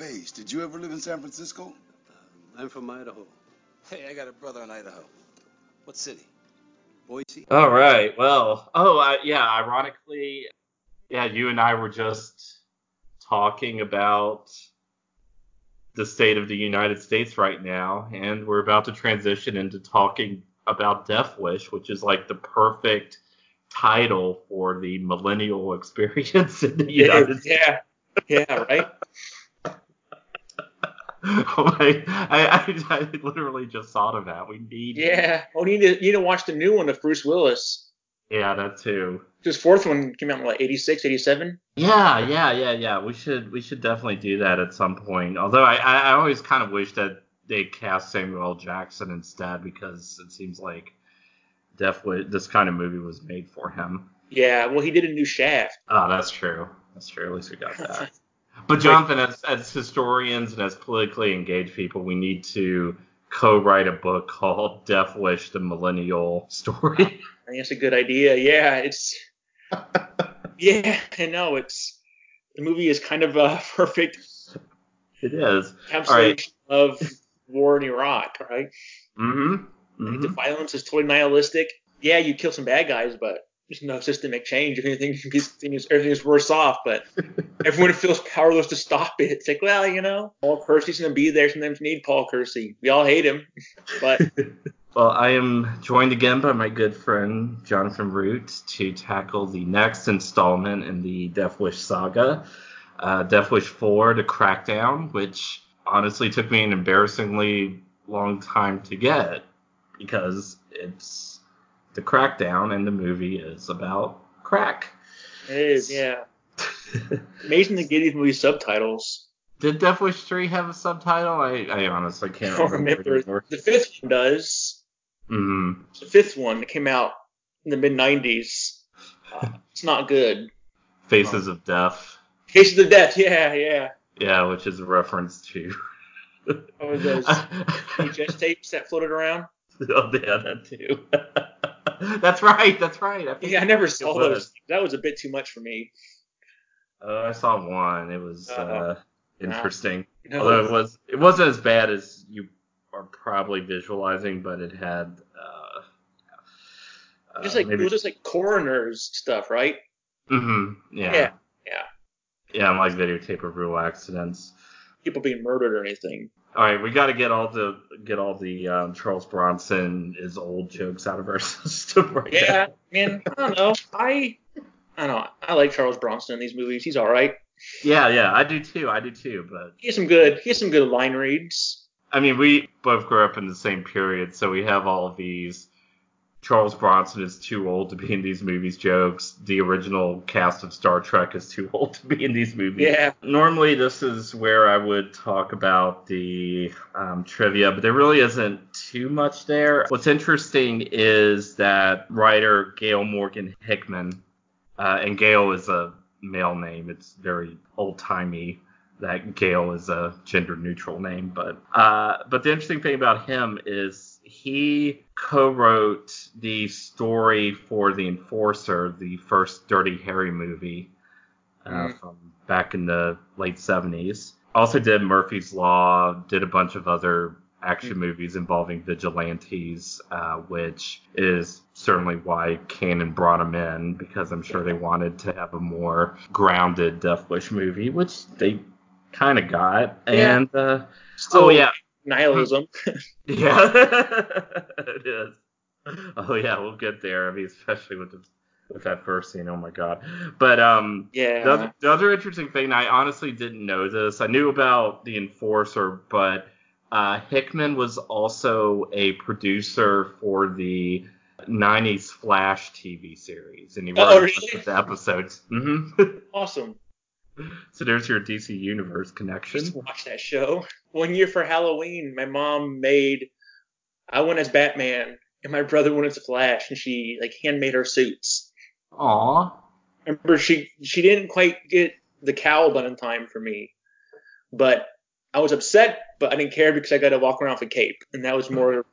face. Did you ever live in San Francisco? Um, I'm from Idaho. Hey, I got a brother in Idaho. What city? Boise. All right. Well, oh, I, yeah. Ironically, yeah, you and I were just talking about the state of the United States right now, and we're about to transition into talking about Death Wish, which is like the perfect title for the millennial experience in the United States. yeah, yeah, right. Oh like, I, I, I literally just thought of that. We need. Yeah. Oh, you need to you need to watch the new one of Bruce Willis. Yeah, that too. His fourth one came out in what 86, 87? Yeah, yeah, yeah, yeah. We should we should definitely do that at some point. Although I I, I always kind of wish that they cast Samuel L. Jackson instead because it seems like definitely this kind of movie was made for him. Yeah. Well, he did a new Shaft. Oh, that's true. That's true. At least we got that. But Jonathan, as as historians and as politically engaged people, we need to co-write a book called Death Wish: The Millennial Story. I think a good idea. Yeah, it's yeah, I know it's the movie is kind of a perfect it is. encapsulation of war in Iraq, right? Mm-hmm. Like, The violence is totally nihilistic. Yeah, you kill some bad guys, but there's no systemic change. If anything, everything is, everything is worse off. But everyone feels powerless to stop it. It's like, well, you know, Paul Kersey's gonna be there. Sometimes you need Paul Kersey. We all hate him, but Well, I am joined again by my good friend Jonathan Root to tackle the next installment in the Death Wish saga, uh, Death Wish 4, The Crackdown, which honestly took me an embarrassingly long time to get because it's the crackdown and the movie is about crack. it is, yeah. Amazing to get these movie subtitles. Did Death Wish 3 have a subtitle? I, I honestly can't don't remember. remember. The fifth one does. Mhm. The fifth one that came out in the mid '90s. Uh, it's not good. Faces of Death. Faces of Death. Yeah, yeah. Yeah, which is a reference to. Was those VHS tapes that floated around? oh, yeah, that too. that's right. That's right. I Yeah, I never saw was. those. That was a bit too much for me. Uh, I saw one. It was uh, Uh-oh. interesting. No. Although it was, it wasn't as bad as you are probably visualizing, but it had. Uh, uh, just like maybe, it was just like coroners stuff, right? Mm hmm yeah, Yeah, yeah. yeah, and like videotape of real accidents. People being murdered or anything. All right, we got to get all the get all the um, Charles Bronson is old jokes out of our system right Yeah, man. I don't know. I I don't know. I like Charles Bronson in these movies. He's all right. Yeah, yeah, I do too. I do too. But He has some good. He has some good line reads. I mean, we both grew up in the same period, so we have all of these. Charles Bronson is too old to be in these movies jokes. The original cast of Star Trek is too old to be in these movies. Yeah. Normally, this is where I would talk about the um, trivia, but there really isn't too much there. What's interesting is that writer Gail Morgan Hickman, uh, and Gail is a male name. It's very old timey that Gail is a gender neutral name, but uh, but the interesting thing about him is he co-wrote the story for The Enforcer, the first Dirty Harry movie uh, Mm. from back in the late 70s. Also did Murphy's Law, did a bunch of other action movies involving vigilantes, uh, which is certainly why Cannon brought him in because I'm sure they wanted to have a more grounded Death Wish movie, which they kind of got. Yeah. And uh, Still, oh yeah, nihilism. yeah, it is. Oh yeah, we'll get there. I mean, especially with the, with that first scene. Oh my god. But um, yeah. the other, the other interesting thing, I honestly didn't know this. I knew about the Enforcer, but uh, Hickman was also a producer for the 90s Flash TV series, and he Oh, worked on really? the episodes. hmm awesome. so there's your DC Universe connection. to watch that show. One year for Halloween, my mom made. I went as Batman, and my brother went as Flash, and she like handmade our suits. Aw. Remember, she she didn't quite get the cowl done in time for me, but I was upset, but I didn't care because I got to walk around with a cape, and that was more.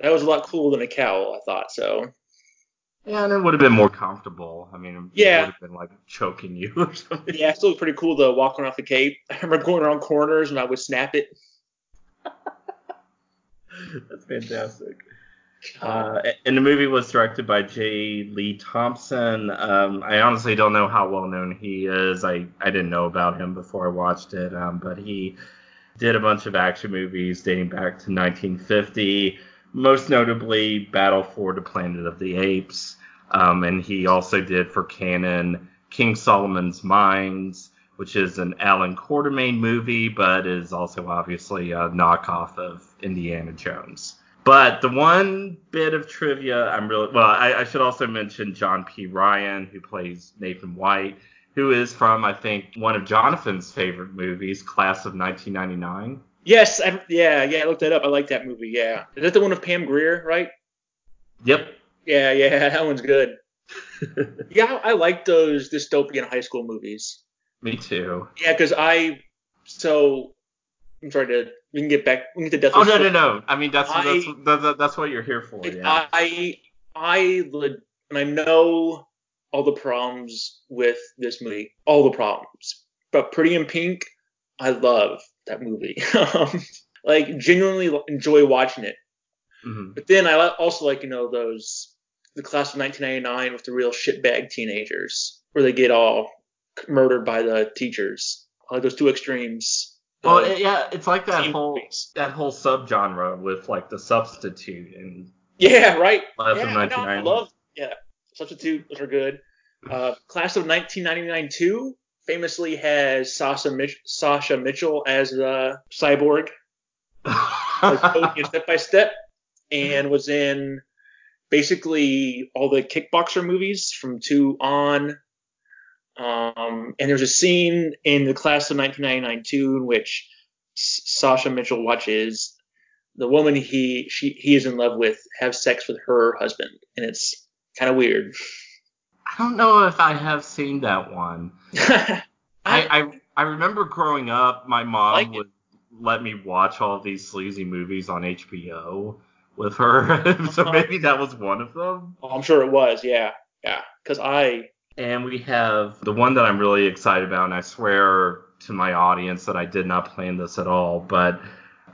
That was a lot cooler than a cowl, I thought. So Yeah, and it would have been more comfortable. I mean, yeah. it Yeah. would have been like choking you or something. Yeah, it still was pretty cool though, walking off the cape. I remember going around corners and I would snap it. That's fantastic. Uh, and the movie was directed by J. Lee Thompson. Um, I honestly don't know how well known he is. I, I didn't know about him before I watched it, um, but he did a bunch of action movies dating back to 1950, most notably Battle for the Planet of the Apes. Um, and he also did for Cannon King Solomon's Mines, which is an Allan Quatermain movie, but is also obviously a knockoff of Indiana Jones. But the one bit of trivia I'm really well, I, I should also mention John P. Ryan, who plays Nathan White, who is from I think one of Jonathan's favorite movies, Class of 1999. Yes, I, yeah, yeah. I looked that up. I like that movie. Yeah, is that the one with Pam Grier, right? Yep. Yeah, yeah, that one's good. Yeah, I, I like those dystopian high school movies. Me too. Yeah, because I so I'm sorry to we can get back we can get to Death Oh no no no! I mean that's I- that's that's, that's what you're here for. Yeah. I I and I know all the problems with this movie, all the problems. But Pretty in Pink, I love that movie. Um, like genuinely enjoy watching it. Mhm. But then I also like you know those the class of 1999 with the real shitbag teenagers where they get all murdered by the teachers. I like those two extremes. Well, Uh, it- yeah, it's like that whole movies. that whole subgenre with like the substitute and Yeah, right. Class of yeah, I know, I love. Yeah, substitute. Those are good. Uh, Class of 1999 too famously has Sasha Mich- Sasha Mitchell as the cyborg, like Step by Step, and was in basically all the kickboxer movies from two on. Um, and there's a scene in the Class of 1999 too in which S- Sasha Mitchell watches the woman he she he is in love with have sex with her husband, and it's kind of weird. I don't know if I have seen that one. I, I I remember growing up, my mom Like would let me watch all these sleazy movies on HBO with her, so Uh-huh. maybe that was one of them. Oh, I'm sure it was, yeah, yeah. Because I, And we have the one that I'm really excited about, and I swear to my audience that I did not plan this at all, but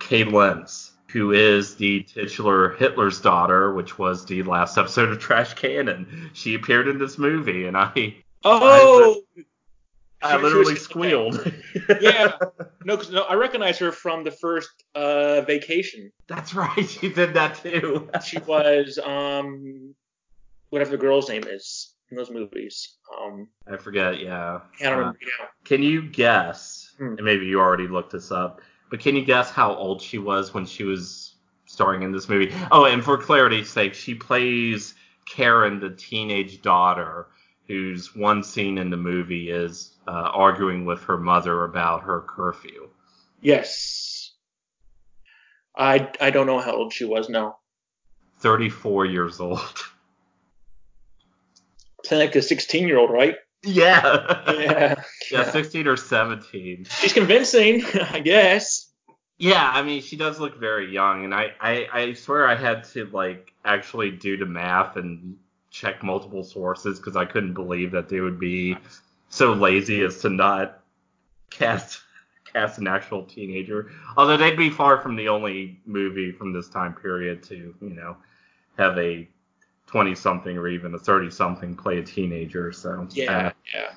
Kay Lenz, who is the titular Hitler's daughter, which was the last episode of Trash Cannon. She appeared in this movie, and I oh, I she literally squealed. yeah, no, because no, I recognize her from the first uh, Vacation. That's right, she did that too. She was um, whatever the girl's name is in those movies. Um, I forget, yeah. I don't Uh, remember. Yeah. Can you guess? Hmm. And maybe you already looked this up, but can you guess how old she was when she was starring in this movie? Oh, and for clarity's sake, she plays Karen, the teenage daughter, whose one scene in the movie is uh, arguing with her mother about her curfew. Yes. I I don't know how old she was. now. 34 years old. playing like a 16 year old, right? yeah. Yeah. Yeah, 16 or 17. She's convincing, I guess. Yeah, I mean, she does look very young, and I, I, I swear I had to like actually do the math and check multiple sources because I couldn't believe that they would be so lazy as to not cast cast an actual teenager. Although they'd be far from the only movie from this time period to you know have a 20 something or even a 30 something play a teenager. So Yeah, uh, yeah.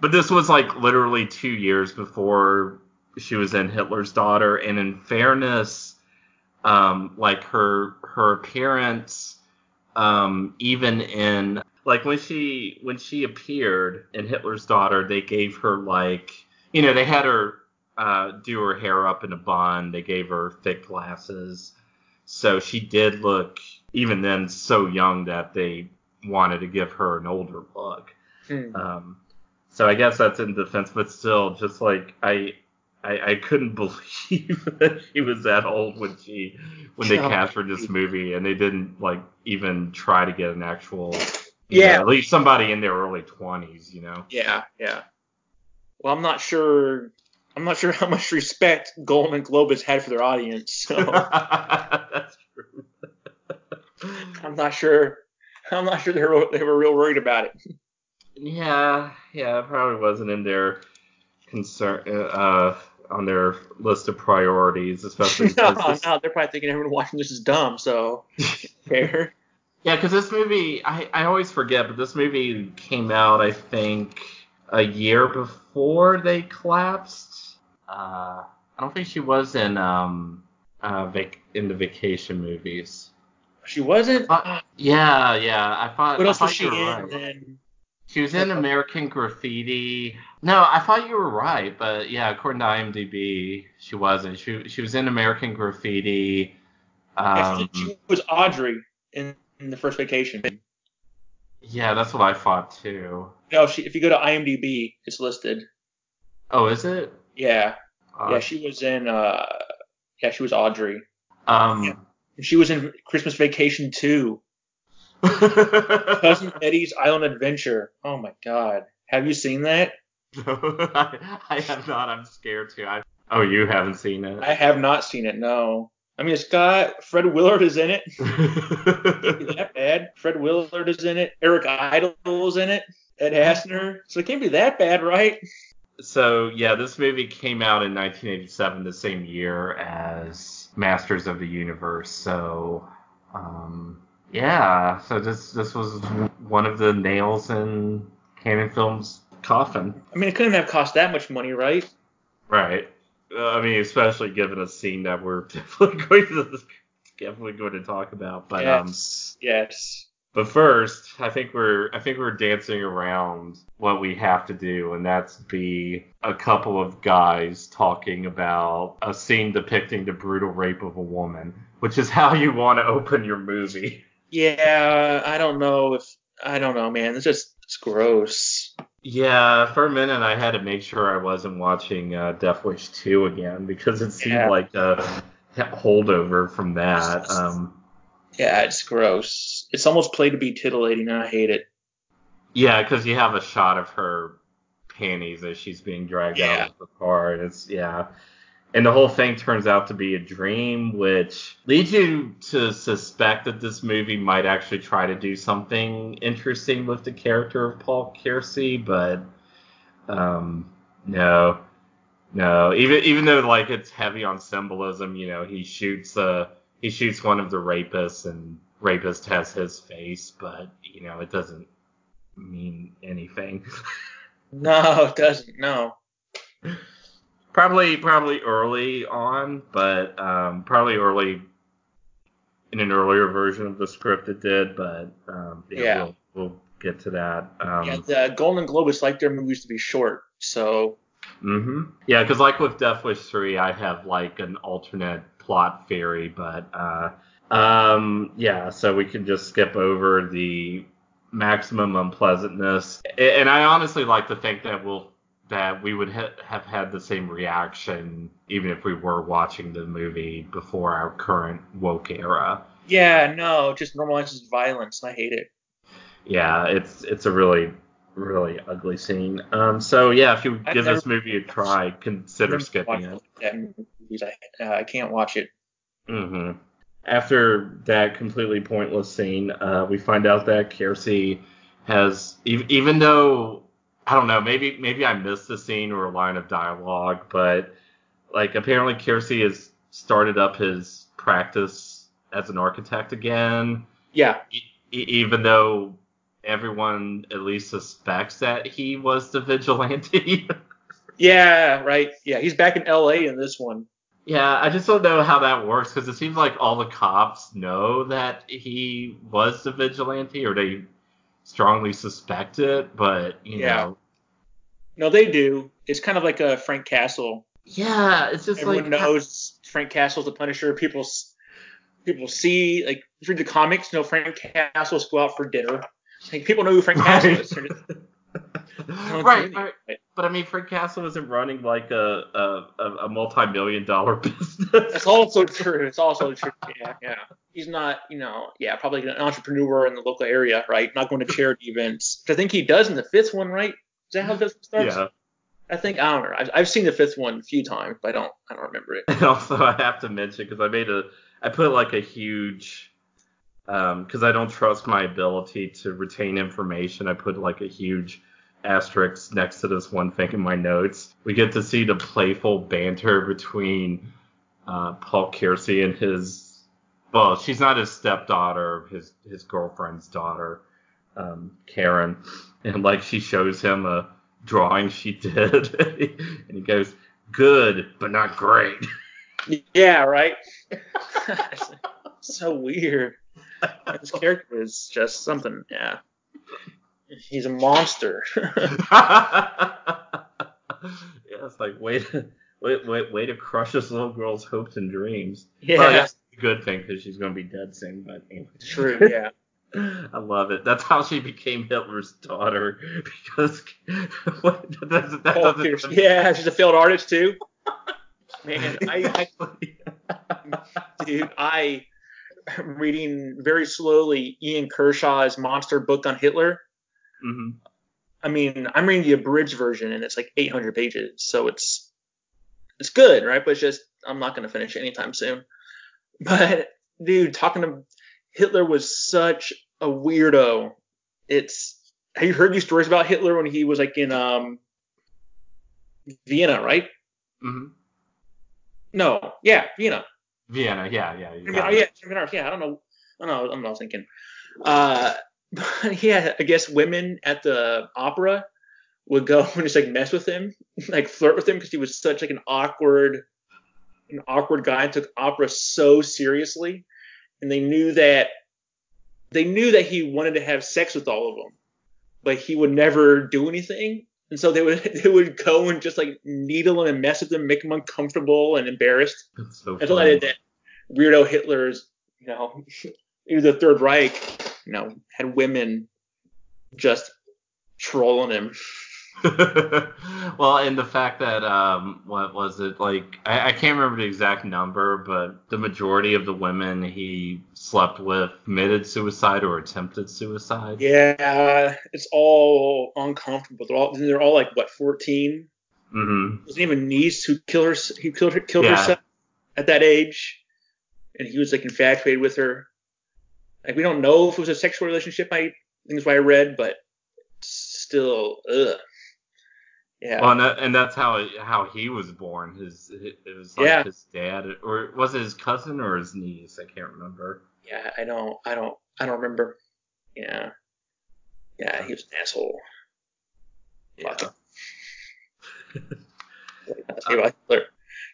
but this was like literally two years before she was in Hitler's Daughter, and in fairness, um, like her her appearance, um, even in like when she when she appeared in Hitler's Daughter, they gave her like you know they had her uh, do her hair up in a bun, they gave her thick glasses, so she did look even then so young that they wanted to give her an older look. Hmm. Um, so I guess that's in defense, but still, just like I, I, I couldn't believe that she was that old when she when they Yeah. cast her in this movie, and they didn't like even try to get an actual, Yeah. know, at least somebody in their early twenties, you know. Yeah, yeah. Well, I'm not sure. I'm not sure how much respect Golan-Globus has had for their audience. So that's not sure I'm not sure they were they were real worried about it. Yeah, yeah, it probably wasn't in their concern uh, on their list of priorities, especially no, this- no, they're probably thinking everyone watching this is dumb. So fair. Yeah, because this movie, I, I always forget, but this movie came out, I think, a year before they collapsed. Uh, I don't think she was in um uh vac- in the vacation movies. She wasn't. Uh, yeah, yeah, I thought. what I else thought was she in? right. Then She was in American Graffiti. No, I thought you were right, but yeah, according to IMDb, she wasn't. She she was in American Graffiti. Um, she, she was Audrey in, in the first vacation. yeah, that's what I thought too. No, she, if you go to IMDb, it's listed. Oh, is it? Yeah, Uh, yeah, she was in. uh Yeah, she was Audrey. um, Yeah. And She was in Christmas Vacation too. Cousin Eddie's Island Adventure. Oh my God, have you seen that? I, I have not. I'm scared to. I, oh, you haven't seen it? I have not seen it. No. I mean, it's got Fred Willard is in it. Can't be that bad. Fred Willard is in it. Eric Idle is in it. Ed Asner. So it can't be that bad, right? so yeah, this movie came out in 1987, the same year as Masters of the Universe. So, um, yeah. So this this was one of the nails in Cannon Films' coffin. I mean, it couldn't have cost that much money, right? Right. Uh, I mean, especially given a scene that we're definitely going to definitely going to talk about. But um, yes. But first, I think we're I think we're dancing around what we have to do, and that's be a couple of guys talking about a scene depicting the brutal rape of a woman, which is how you want to open your movie. Yeah, I don't know if I don't know, man. It's just it's gross. Yeah, for a minute I had to make sure I wasn't watching uh, Death Wish 2 again because it seemed Yeah. like a holdover from that. Um, Yeah, it's gross. It's almost played to be titillating, and I hate it. yeah, because you have a shot of her panties as she's being dragged Yeah. out of the car, and it's yeah. And the whole thing turns out to be a dream, which leads you to suspect that this movie might actually try to do something interesting with the character of Paul Kersey, but um, no, no. Even even though like it's heavy on symbolism, you know, he shoots uh he shoots one of the rapists, and rapist has his face, but you know, it doesn't mean anything. No, it doesn't. No. Probably, probably early on, but um, probably early in an earlier version of the script it did, but um, yeah, Yeah. We'll, we'll get to that. Um, yeah, the Golan-Globus like their movies to be short, so hmm Yeah, because like with Death Wish 3, I have like an alternate plot theory, but uh, um, yeah, so we can just skip over the maximum unpleasantness. And I honestly like to think that we'll that we would ha- have had the same reaction even if we were watching the movie before our current woke era. yeah, no, just normalizes violence, and I hate it. Yeah, it's it's a really really ugly scene. Um, so yeah, if you I've give this movie a try, consider skipping it. That movies, I, uh, I can't watch it. hmm After that completely pointless scene, uh, we find out that Kersey has, even though I don't know, maybe maybe I missed a scene or a line of dialogue, but like apparently Kersey has started up his practice as an architect again, Yeah, e- e- even though everyone at least suspects that he was the vigilante. yeah, right. Yeah, he's back in L.A. in this one. Yeah, I just don't know how that works because it seems like all the cops know that he was the vigilante or they strongly suspect it, but you Yeah. know. No, they do. It's kind of like a Frank Castle. Yeah, it's just like Everyone like knows Frank Castle's the Punisher. People, people see like read the comics. You know Frank Castle's go out for dinner. Like people know who Frank Castle is. They're just- don't right, right. But I mean, Frank Castle isn't running like a a, a, multi-million dollar business. That's also true. It's also true. Yeah, yeah. He's not, you know, yeah, probably an entrepreneur in the local area, right? Not going to charity events. Which I think he does in the fifth one, right? Is that how one starts? yeah. I think I don't know. I've, I've seen the fifth one a few times, but I don't. I don't remember it. And also, I have to mention because I made a, I put like a huge um because I don't trust my ability to retain information. I put like a huge asterisk next to this one thing in my notes. We get to see the playful banter between uh, Paul Kersey and his. Well, she's not his stepdaughter, his his girlfriend's daughter, um, Karen, and like she shows him a drawing she did, and he goes, "Good, but not great." Yeah, right. so weird. His character is just something. Yeah, he's a monster. yeah, it's like way to way, way, way to crush this little girl's hopes and dreams. yeah, Well, that's a good thing because she's gonna be dead soon. But anyway. true. Yeah. I love it. That's how she became Hitler's daughter because what, that, that doesn't-. Yeah, she's a failed artist too. Man, I, I dude, I am reading very slowly Ian Kershaw's monster book on Hitler. Mhm. I mean, I'm reading the abridged version and it's like 800 pages, so it's it's good, right? But it's just I'm not gonna finish it anytime soon. But dude, talking to Hitler was such a weirdo. It's have you heard these stories about Hitler when he was like in um Vienna, right? Mm-hmm. No, yeah, Vienna. Vienna, yeah, yeah. you I mean, got oh, yeah, German. Yeah, I don't know. I don't know. I'm not thinking. Uh, yeah, I guess women at the opera would go and just like mess with him, like flirt with him because he was such like an awkward, an awkward guy and took opera so seriously, and they knew that they knew that he wanted to have sex with all of them, but he would never do anything. And so they would they would go and just like needle him and mess with him, make him uncomfortable and embarrassed. It's so Until I did that weirdo Hitler's, you know, even the Third Reich, you know, had women just trolling him. well, and the fact that um, what was it like? I, I can't remember the exact number, but the majority of the women he slept with committed suicide or attempted suicide. Yeah, it's all uncomfortable. They're all they're all like what 14. Mm-hmm. Wasn't even niece who killed her who killed her killed Yeah. herself at that age, and he was like infatuated with her. Like we don't know if it was a sexual relationship. I think that's why I read, but still, ugh. Yeah. Well, and, that, and that's how how he was born. His it was like Yeah. his dad, or was it his cousin or his niece? I can't remember. Yeah, I don't, I don't, I don't remember. Yeah, yeah, he was an asshole. Yeah. Fuck him. That's me about Hitler.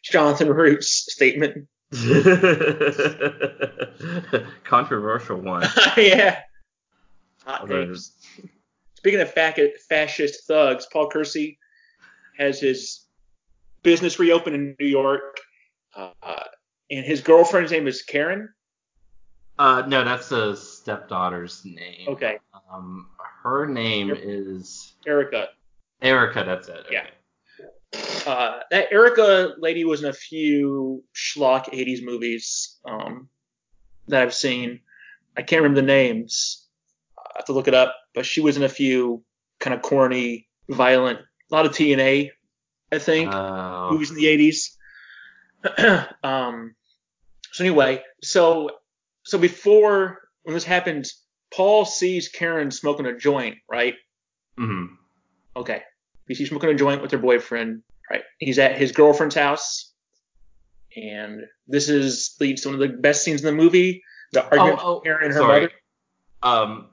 Jonathan Root's statement. Controversial one. yeah. Hot takes. Speaking of fac- fascist thugs, Paul Kersey has his business reopened in New York, uh, and his girlfriend's name is Karen. Uh, no, that's a stepdaughter's name. Okay, Um, her name is Erica. Erica. That's it. Yeah. Uh, that Erica lady was in a few schlock 80s movies um, that I've seen. I can't remember the names. I have to look it up. But she was in a few kind of corny, violent, a lot of TNA, I think, Oh. movies in the 80s. um, so anyway, so so before when this happens, Paul sees Karen smoking a joint, right? mhm. Okay. He's smoking a joint with her boyfriend. Right. He's at his girlfriend's house. And this is leads to one of the best scenes in the movie. The argument oh, between Karen and her sorry. mother. Um,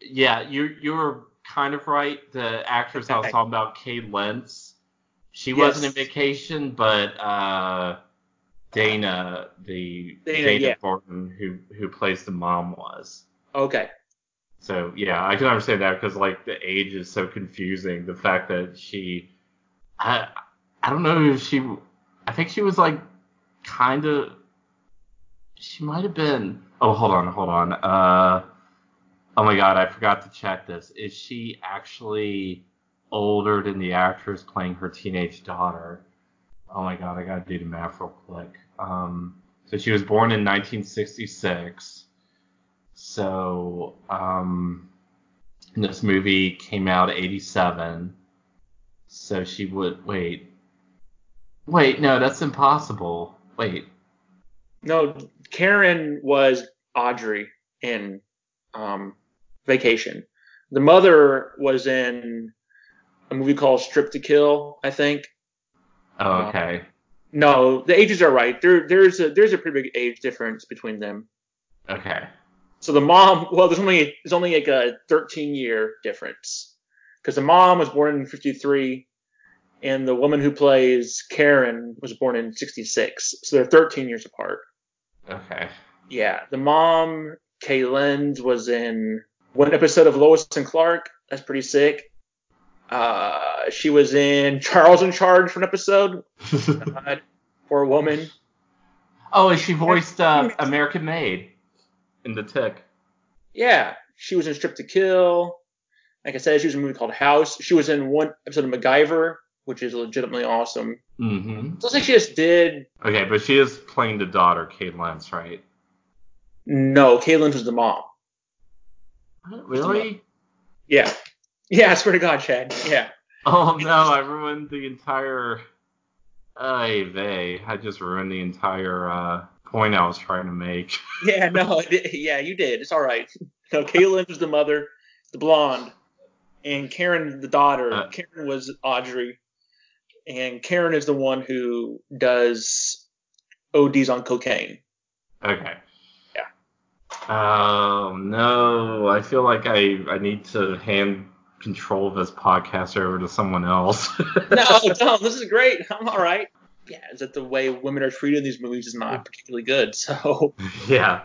yeah, you you were kind of right. The actress I was talking about, Kay Lenz, she Yes. wasn't in Vacation, but uh, Dana, the Dana, Dana yeah. Thornton, who who plays the mom, was. Okay. So yeah, I can understand that because like the age is so confusing. The fact that she, I I don't know if she, I think she was like kind of, she might have been. Oh hold on, hold on. Uh, oh my god, I forgot to check this. Is she actually older than the actress playing her teenage daughter? Oh my god, I gotta do the math real quick. Um, so she was born in 1966. So, um, this movie came out 87. So she would wait. Wait, no, that's impossible. Wait. No, Karen was Audrey. in um, Vacation. The mother was in a movie called Strip to Kill, I think. Oh, okay. No, the ages are right. There, there's a there's a pretty big age difference between them. Okay. So the mom, well, there's only there's only like a 13 year difference because the mom was born in 53, and the woman who plays Karen was born in 66. So they're 13 years apart. Okay. Yeah, the mom, Kay Lenz, was in one episode of Lois and Clark. That's pretty sick. Uh, she was in Charles in Charge for an episode. God, poor woman. oh, and she voiced uh, American Maid in The Tick. Yeah, she was in Strip to Kill. Like I said, she was in a movie called House. She was in one episode of MacGyver, which is legitimately awesome. Mm-hmm. So it's like she just did. Okay, but she is playing the daughter, Kay Lenz, right? No, Kay Lenz was the mom. What, Really? Yeah. Yeah, I swear to God, Chad. Yeah. Oh no, I ruined the entire. Ay vey. I just ruined the entire uh, point I was trying to make. Yeah, no, it yeah, you did. It's all right. No, Kay Lenz was the mother, the blonde, and Karen the daughter. Uh. Karen was Audrey, and Karen is the one who does ODs on cocaine. Okay. Yeah. Oh no, I feel like I I need to hand control of this podcast over to someone else. No, don't. This is great. I'm all right. Yeah, is that the way women are treated in these movies is not particularly good. So yeah.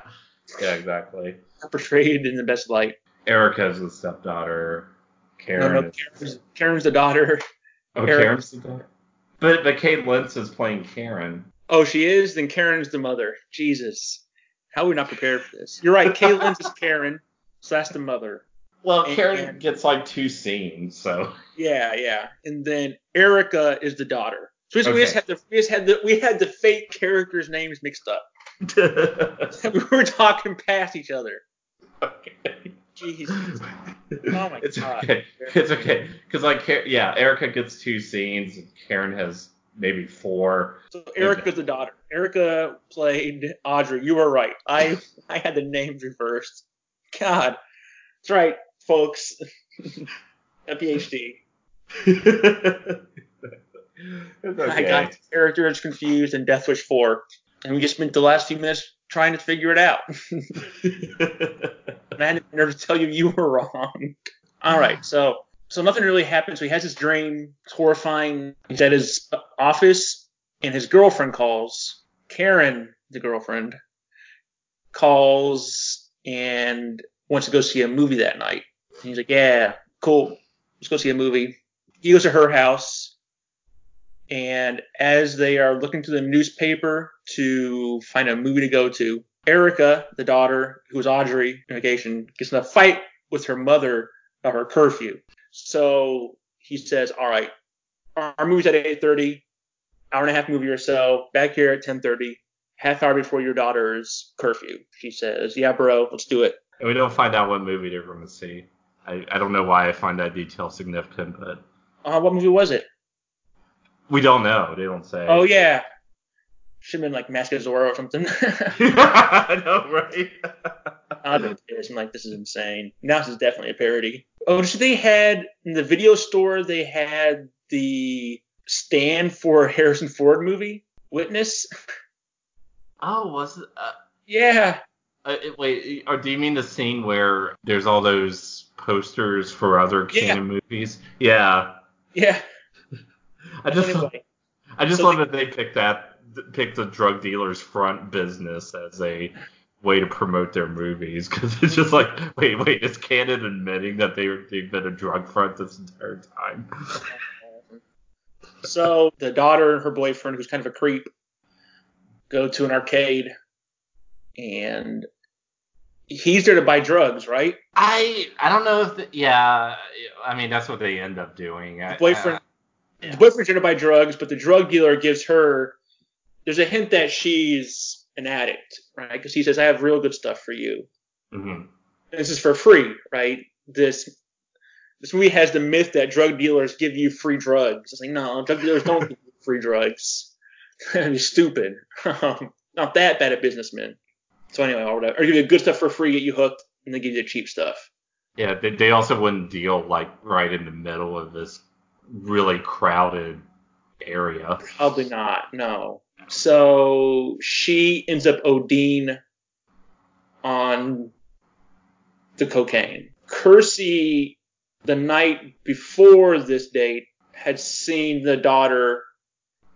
Yeah, exactly. portrayed in the best light. Erica's the stepdaughter. No, Karen. no, Karen's, Karen's the daughter. Oh, Eric- Karen's the daughter. But but Kay Lenz is playing Karen. Oh, she is. Then Karen's the mother. Jesus, how are we not prepared for this? You're right. Kay Lenz is Karen, so that's the mother. Well, And- Karen and- gets like two scenes, so. Yeah, yeah. And then Erica is the daughter. So we Okay. just had the we just had the we had the fake characters' names mixed up. we were talking past each other. Jeez. Oh my it's God. okay. It's okay. Because like, yeah, Erica gets two scenes, and Karen has maybe four. So Erica's the daughter. Erica played Audrey. You were right. I I had the names reversed. God. That's right, folks. A PhD. it's I got characters confused in Death Wish 4. And we just spent the last few minutes trying to figure it out. I had to tell you you were wrong. All right, so so nothing really happens. So he has this dream. It's horrifying. He's at his office, and his girlfriend calls. Karen, the girlfriend, calls and wants to go see a movie that night. And he's like, "Yeah, cool. Let's go see a movie." He goes to her house, and as they are looking through the newspaper to find a movie to go to, Erica, the daughter, who was Audrey on vacation, gets in a fight with her mother about her curfew. So he says, "All right, our, our movie's at 8:30, hour and a half movie or so. Back here at 10:30, half hour before your daughter's curfew." She says, "Yeah, bro, let's do it." and we don't find out what movie they're going to see. I, I don't know why I find that detail significant, but Uh, what movie was it? we don't know. They don't say. Oh yeah, should have been like Mask of Zorro or something. I know, right? I've been pissed. I'm like, this is insane. Now this is definitely a parody. Oh, so they had in the video store. They had the stand for Harrison Ford movie, Witness. oh, was it? Uh, Yeah, uh, wait, or do you mean the scene where there's all those posters for other Yeah. Cannon movies? Yeah. yeah. I just Anyway, I just so love they- that they picked that picked the drug dealer's front business as a way to promote their movies because it's just like wait wait is Cannon admitting that they, they've been a drug front this entire time so the daughter and her boyfriend, who's kind of a creep, go to an arcade, and he's there to buy drugs, right? I I don't know if the, yeah I mean that's what they end up doing I, The boyfriend, I- the boyfriend's there to buy drugs, but the drug dealer gives her. There's a hint that she's an addict, right? Because he says, "I have real good stuff for you." mhm. this is for free, right? This this movie has the myth that drug dealers give you free drugs. It's like no, drug dealers don't give you free drugs. You're stupid. Not that bad at businessmen. So anyway, or whatever. Or give you the good stuff for free, get you hooked, and then give you the cheap stuff. Yeah, they, they also wouldn't deal like right in the middle of this really crowded area. Probably not. No. So she ends up ODing on the cocaine. Kersey, the night before this date, had seen the daughter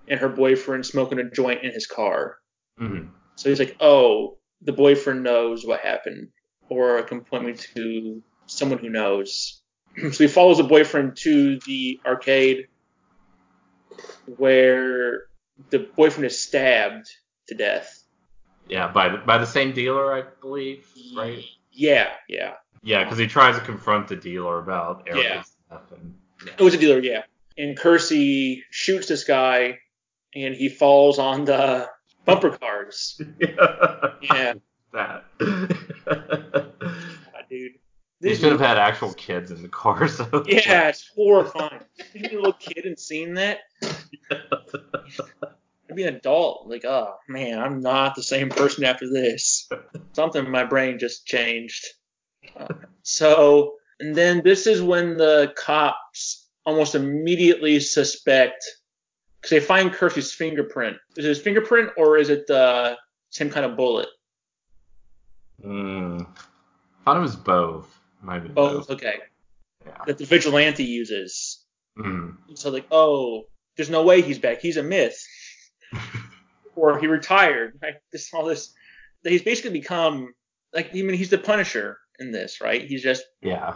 and her boyfriend smoking a joint in his car. hmm So he's like, oh, the boyfriend knows what happened, or can point me to someone who knows. so he follows the boyfriend to the arcade where the boyfriend is stabbed to death. Yeah, by the, by the same dealer, I believe, right? Yeah, yeah. Yeah, because he tries to confront the dealer about Erica's Yeah. And, It was a dealer, yeah. And Kersey shoots this guy, and he falls on the bumper cars. Yeah, that. dude. They This should have had actual kids in the car. So Yeah, it's horrifying. Being a little kid and seeing that, I'd be an adult. Like, oh man, I'm not the same person after this. Something in my brain just changed. Uh, so, and then this is when the cops almost immediately suspect, because they find Kersey's fingerprint. Is it his fingerprint or is it the same kind of bullet? Mm. thought it was both. Might been Both. Okay. Yeah. That the vigilante uses. Mm. So like, oh, there's no way he's back. He's a myth. or he retired. Right? This all this. He's basically become like I mean he's the Punisher in this, right? He's just Yeah.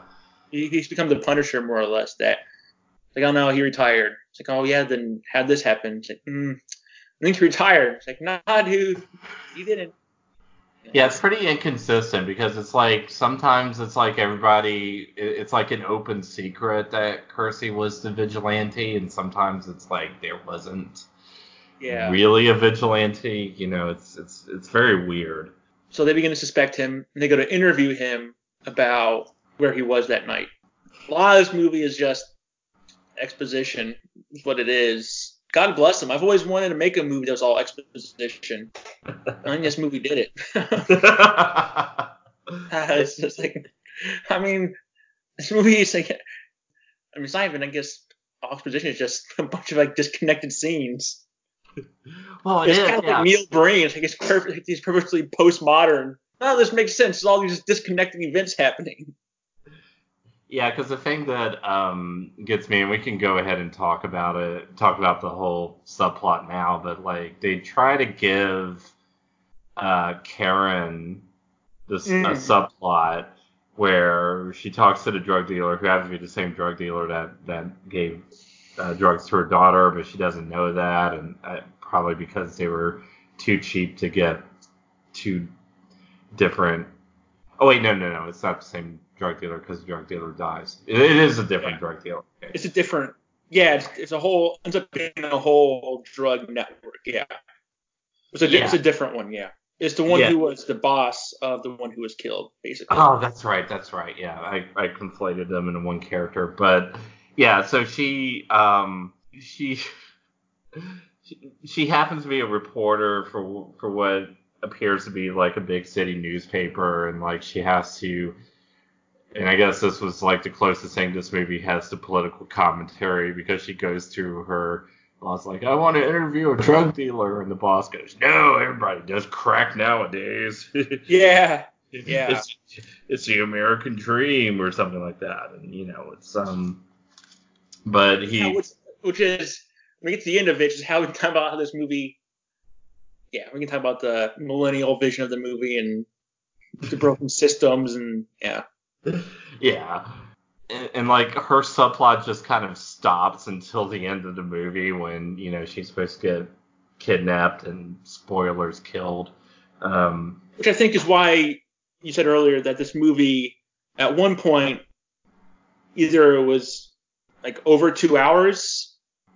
he, he's become the Punisher more or less. That like oh no he retired. It's like oh yeah then had this happen. It's like mm, I think he retired. It's like nah dude he didn't. Yeah, it's pretty inconsistent because it's like sometimes it's like everybody, it's like an open secret that Kersey was the vigilante, and sometimes it's like there wasn't Yeah. really a vigilante. You know, it's it's it's very weird. So they begin to suspect him, and they go to interview him about where he was that night. A lot of this movie is just exposition, is what it is. God bless him. I've always wanted to make a movie that was all exposition. and this movie did it. it's just like, I mean, this movie is like, I mean, it's not even, I guess, exposition. It's just a bunch of like disconnected scenes. well, it It's is, kind of yeah. like Neil Breen. It's like it's perfect. He's perfectly postmodern. Oh, this makes sense. There's all these disconnected events happening. Yeah, because the thing that um, gets me, and we can go ahead and talk about it, talk about the whole subplot now, but like they try to give uh, Karen this a Mm. subplot where she talks to the drug dealer, who happens to be the same drug dealer that that gave uh, drugs to her daughter, but she doesn't know that, and uh, probably because they were too cheap to get two different. Oh wait, no, no, no, it's not the same drug dealer because the drug dealer dies. It, it is a different Yeah. drug dealer. It's a different. Yeah, it's, it's a whole ends up being a whole drug network. Yeah, it's a it's a different one. Yeah, it's the one Yeah. who was the boss of the one who was killed, basically. Oh, that's right, that's right. Yeah, I, I conflated them into one character, but yeah. So she um she she, she happens to be a reporter for for what appears to be like a big city newspaper, and like she has to. And I guess this was like the closest thing this movie has to political commentary because she goes to her boss like, I want to interview a drug dealer, and the boss goes, No, everybody does crack nowadays. Yeah, Yeah. It's, it's the American dream or something like that. And you know, it's um but he Yeah, which, which is when we get to the end of it, is how we can talk about how this movie. Yeah, we can talk about the millennial vision of the movie and the broken systems and yeah. yeah. And, and like her subplot just kind of stops until the end of the movie when, you know, she's supposed to get kidnapped and spoilers killed. Um Which I think is why you said earlier that this movie, at one point, either it was like over two hours,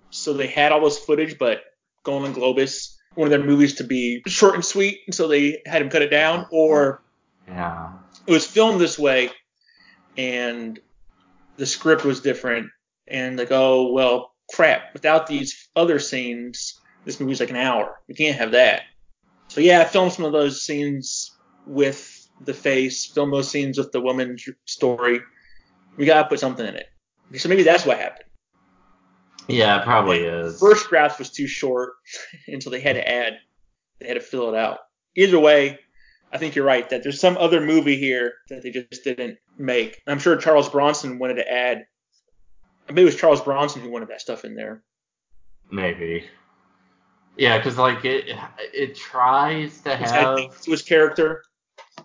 so they had all this footage, but Golan-Globus wanted their movies to be short and sweet, and so they had him cut it down, or yeah. it was filmed this way, and the script was different, and like, oh well, crap, without these other scenes, this movie's like an hour. We can't have that. So yeah, I filmed some of those scenes with the face, film those scenes with the woman's story. We gotta put something in it. So maybe that's what happened. Yeah, it probably is. First draft was too short until they had to add, they had to fill it out. Either way, I think you're right that there's some other movie here that they just didn't make. I'm sure Charles Bronson wanted to add. I mean, it was Charles Bronson who wanted that stuff in there. Maybe. Yeah, because like it, it tries to It's have. to his character.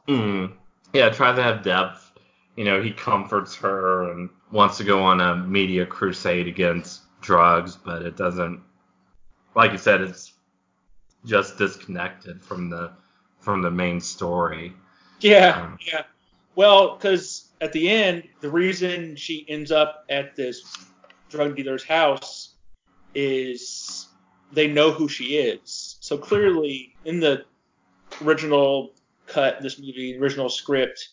Mm, yeah, it tries to have depth. You know, he comforts her and wants to go on a media crusade against drugs, but it doesn't. Like you said, it's just disconnected from the from the main story. Yeah, Um, yeah. Well, because at the end, the reason she ends up at this drug dealer's house is they know who she is. So clearly, in the original cut, this movie, original script,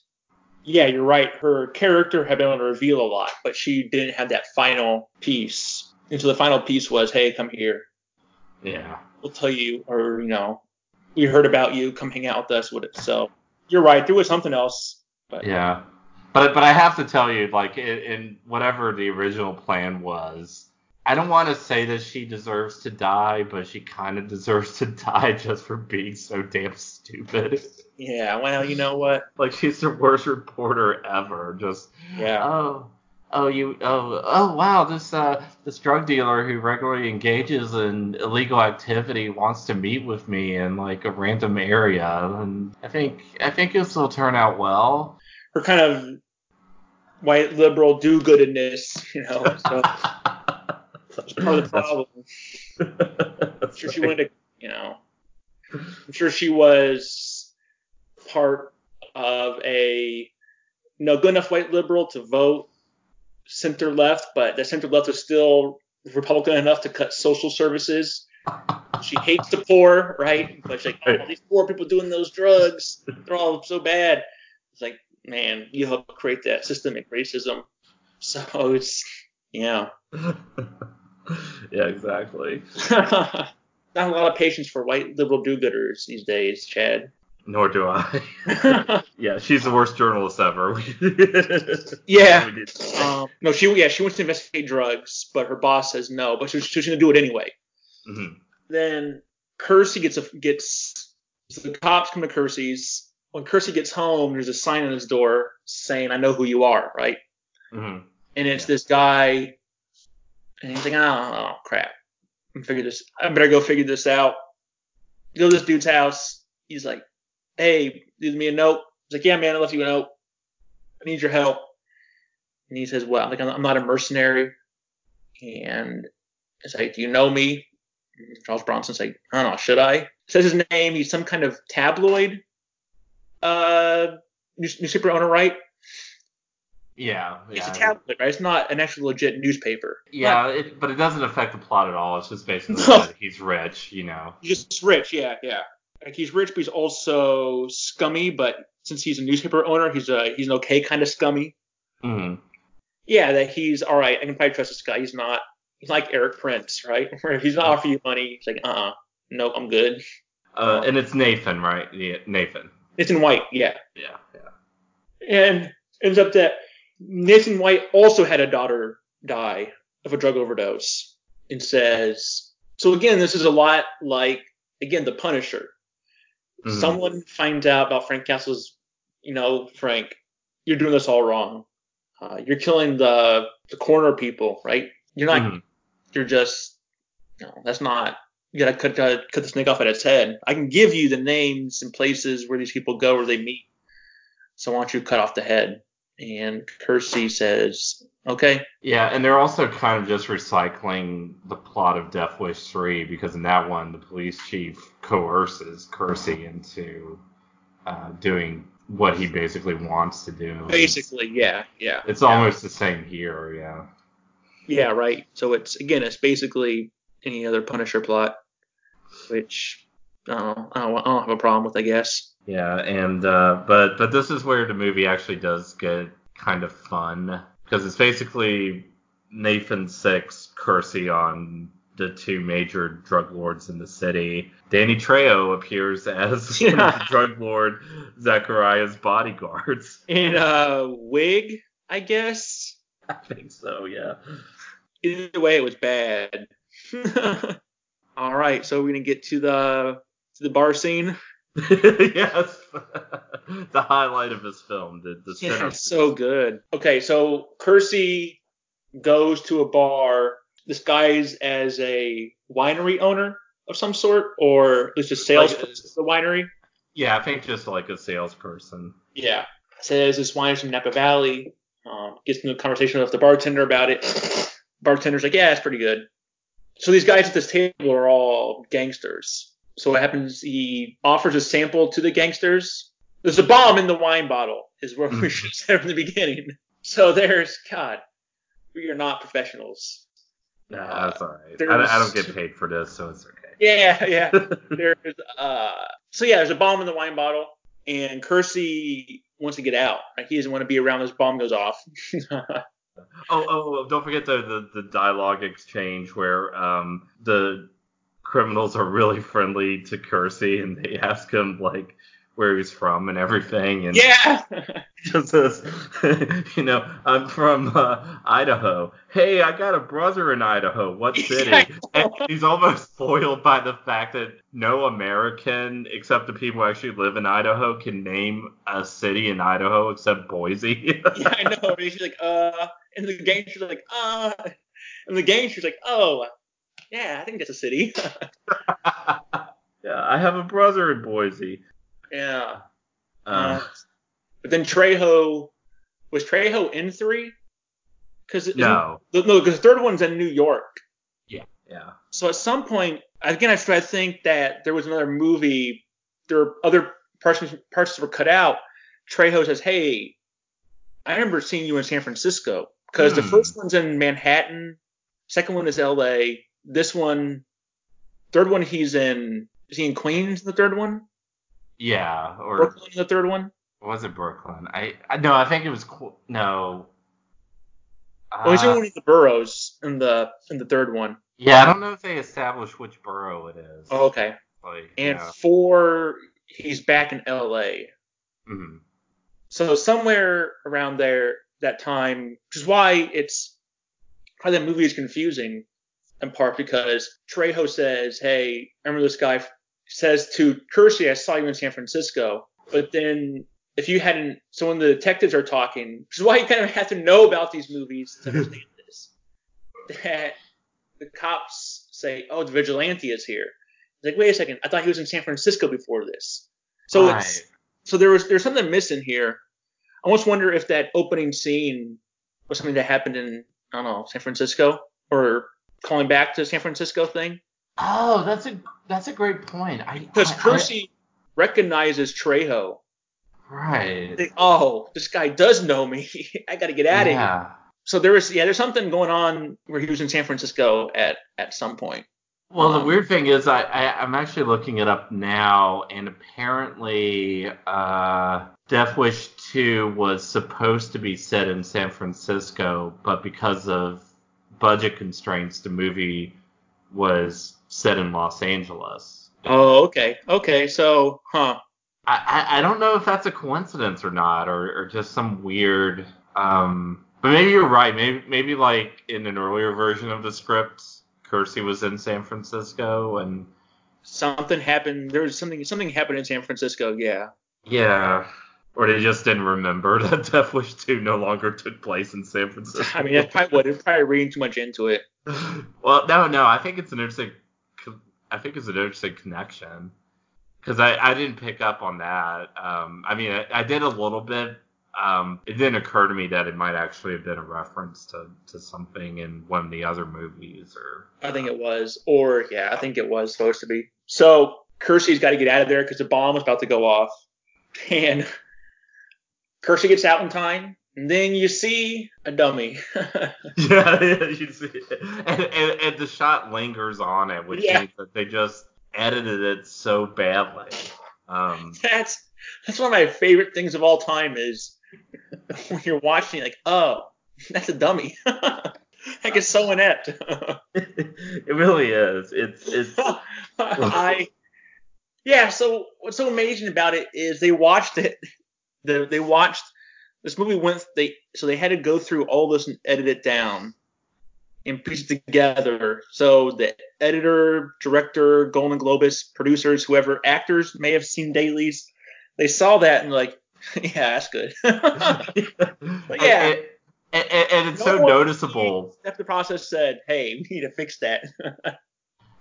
yeah, you're right. Her character had been able to reveal a lot, but she didn't have that final piece. And so the final piece was, hey, come here. Yeah. We'll tell you, or, you know, we heard about you. Come hang out with us. With it. So you're right. There was something else. But Yeah, but but I have to tell you, like in, in whatever the original plan was, I don't want to say that she deserves to die, but she kind of deserves to die just for being so damn stupid. Yeah, well, you know what? like she's the worst reporter ever. Just Yeah. oh. Oh, you. Oh, oh, wow! This uh, this drug dealer who regularly engages in illegal activity wants to meet with me in like a random area, and I think I think this will turn out well. Her kind of white liberal do-goodness, you know. So that's part of the problem. I'm sure she wanted to, you know. I'm sure she was part of a you know good enough white liberal to vote center left, but the center left was still Republican enough to cut social services. She hates the poor, right? But she's like, oh, these poor people doing those drugs, they're all so bad. It's like, man, you help create that systemic racism. So it's, yeah. yeah, exactly. Not a lot of patience for white liberal do-gooders these days, Chad. Nor do I. yeah, she's the worst journalist ever. yeah. Um, no, she yeah she wants to investigate drugs, but her boss says no, but she's, she's gonna do it anyway. Mhm. Then Kersey gets a gets so the cops come to Kersey's. When Kersey gets home, there's a sign on his door saying, "I know who you are," right? Mhm. And it's Yeah. this guy, and he's like, "Oh, oh crap, I figure this. I better go figure this out." Go to this dude's house. He's like, "Hey, leave me a note." He's like, "Yeah, man, I left you a note. I need your help." And he says, "Well, like I'm I'm not a mercenary." And it's like, "Do you know me?" Charles Bronson's like, "I don't know. Should I?" Says his name. He's some kind of tabloid uh news- newspaper owner, right? Yeah, It's a tablet, right? It's not an actual legit newspaper. Yeah, it, but it doesn't affect the plot at all. It's just basically No. he's rich, you know. He's just rich, yeah, yeah. Like he's rich, but he's also scummy. But since he's a newspaper owner, he's a he's an okay kind of scummy. Mhm. Yeah, that he's all right. I can probably trust this guy. He's not. He's like Erik Prince, right? Where if he's not offering you money, he's like, uh, uh no, I'm good. Uh, and it's Nathan, right? Yeah, Nathan. It's in white, yeah. Yeah, yeah. And ends up that Nathan White also had a daughter die of a drug overdose, and says, so again, this is a lot like again the Punisher. Mhm. someone finds out about Frank Castle's, you know, Frank, you're doing this all wrong. Uh, you're killing the the corner people, right? You're not. Mhm. You're just. No, that's not. You gotta cut uh, cut the snake off at its head. I can give you the names and places where these people go where they meet. So why don't you cut off the head? And Kersey says, okay. Yeah, and they're also kind of just recycling the plot of Death Wish 3 because in that one, the police chief coerces Kersey into uh, doing what he basically wants to do. Basically, yeah, yeah. It's yeah. almost the same here, yeah. Yeah, right. So it's again, it's basically any other Punisher plot, which I don't, know, I don't, I don't have a problem with, I guess. Yeah, and uh, but but this is where the movie actually does get kind of fun because it's basically Nathan Six, Kersey on the two major drug lords in the city. Danny Trejo appears as Yeah. drug lord Zacharias's bodyguards. In a wig, I guess. I think so, yeah. Either way, it was bad. All right, so we're gonna get to the to the bar scene. yes. the highlight of his film, the, the Yeah, it's so good. Okay, so Kersey goes to a bar disguised as a winery owner of some sort, or at least a salesperson Like, of the winery. Yeah, I think just like a salesperson. Yeah. Says this wine is from Napa Valley. Um, gets into a conversation with the bartender about it. Bartender's like, yeah, it's pretty good. So these guys at this table are all gangsters. So what happens? He offers a sample to the gangsters. There's a bomb in the wine bottle, is what we should have said from the beginning. So there's God. We are not professionals. Nah, that's all right. I, I don't get paid for this, so it's okay. Yeah, yeah. there's uh so yeah, there's a bomb in the wine bottle, and Kersey wants to get out. Like he doesn't want to be around this bomb goes off. Oh, oh, oh, don't forget the, the, the dialogue exchange where um, the criminals are really friendly to Kersey and they ask him like where he's from and everything and yeah. he just says, you know, I'm from uh, Idaho. Hey, I got a brother in Idaho. What city? Yeah, and he's almost foiled by the fact that no American, except the people who actually live in Idaho, can name a city in Idaho except Boise. yeah, I know. And she's like, uh, and the gangster's like, uh, and the gangster's like, oh, yeah, I think that's a city. yeah, I have a brother in Boise. Yeah. Uh, Uh, but then Trejo was Trejo in three? Because no. no, because the third one's in New York. Yeah. yeah. So at some point, again, I try to think that there was another movie. There were other parts parts that were cut out. Trejo says, "Hey, I remember seeing you in San Francisco because the Hmm. first one's in Manhattan, second one is L.A. This one, third one, he's in. Is he in Queens? The third one, Yeah. Or Brooklyn. The third one. was it Brooklyn? I, I no, I think it was no. Oh, he's in Uh, one of the boroughs in the in the third one. yeah, I don't know if they established which borough it is. Oh, okay. Like, And yeah. four, he's back in L.A. Mhm. So somewhere around there, that time, which is why it's why that movie is confusing, in part because Trejo says, "Hey, I remember this guy says to Kersey, I saw you in San Francisco." But then, if you hadn't, so when the detectives are talking, which is why you kind of have to know about these movies to understand this, that the cops say, "Oh, the vigilante is here." It's like, wait a second, I thought he was in San Francisco before this. So it's so there was there's something missing here. I almost wonder if that opening scene was something that happened in I don't know San Francisco or calling back to San Francisco thing Oh, that's a that's a great point. Because Kersey recognizes Trejo. right. Think, oh, this guy does know me. I got to get out of here. So there was yeah, there's something going on where he was in San Francisco at at some point. Well, the weird thing is, I, I I'm actually looking it up now, and apparently, uh, Death Wish 2 was supposed to be set in San Francisco, but because of budget constraints, the movie was set in Los Angeles. Oh, okay, okay. So, huh? I, I, I don't know if that's a coincidence or not, or, or just some weird. Um, but maybe you're right. Maybe maybe like in an earlier version of the script, Kersey was in San Francisco, and Something happened. There was something something happened in San Francisco. Yeah. yeah, or they just didn't remember that Death Wish 2 no longer took place in San Francisco. I mean, that's probably what. It's probably reading too much into it. well, no, no. I think it's an interesting. I think it's an interesting connection because I, I didn't pick up on that. Um, I mean, I, I did a little bit. Um, it didn't occur to me that it might actually have been a reference to, to something in one of the other movies or. I think it was, or yeah, I think it was supposed to be. So Kersey's got to get out of there because the bomb was about to go off, and Kersey gets out in time. And then you see a dummy. Yeah, yeah, you see, it. and, and, and the shot lingers on it, which Yeah. means that they just edited it so badly. Um, that's that's one of my favorite things of all time is when you're watching, like, oh, that's a dummy. Like it's so inept. it really is. It's it's I yeah. So what's so amazing about it is they watched it. The, they watched this movie went they so they had to go through all this and edit it down and piece it together. So the editor, director, Golan-Globus, producers, whoever, actors may have seen dailies. They saw that and like, yeah, that's good. but yeah. And, and, and it's No so noticeable. Step the process said, hey, we need to fix that.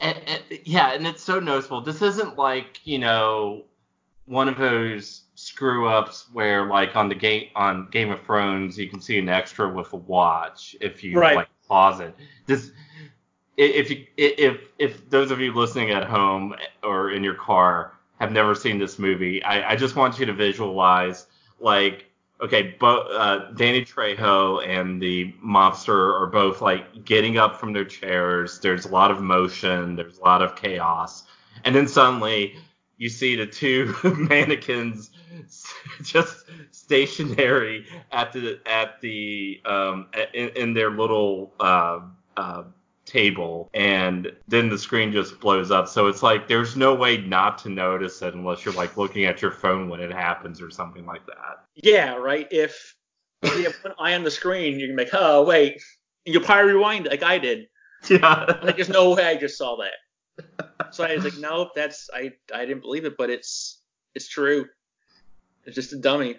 And, and, yeah, and it's so noticeable. This isn't like you know one of those screw ups where like on the game on Game of Thrones you can see an extra with a watch if you Right. like pause it. This if you if if those of you listening at home or in your car have never seen this movie, I, I just want you to visualize like okay, bo- uh, Danny Trejo and the mobster are both like getting up from their chairs. There's a lot of motion. There's a lot of chaos, and then suddenly you see the two mannequins just stationary at the at the um in, in their little uh, uh table and then the screen just blows up so it's like there's no way not to notice it unless you're like looking at your phone when it happens or something like that yeah, right. If you have one eye on the screen, you can make, oh wait, you'll probably rewind it like I did. yeah Like there's no way I just saw that. So I was like, nope, that's I I didn't believe it, but it's it's true. It's just a dummy.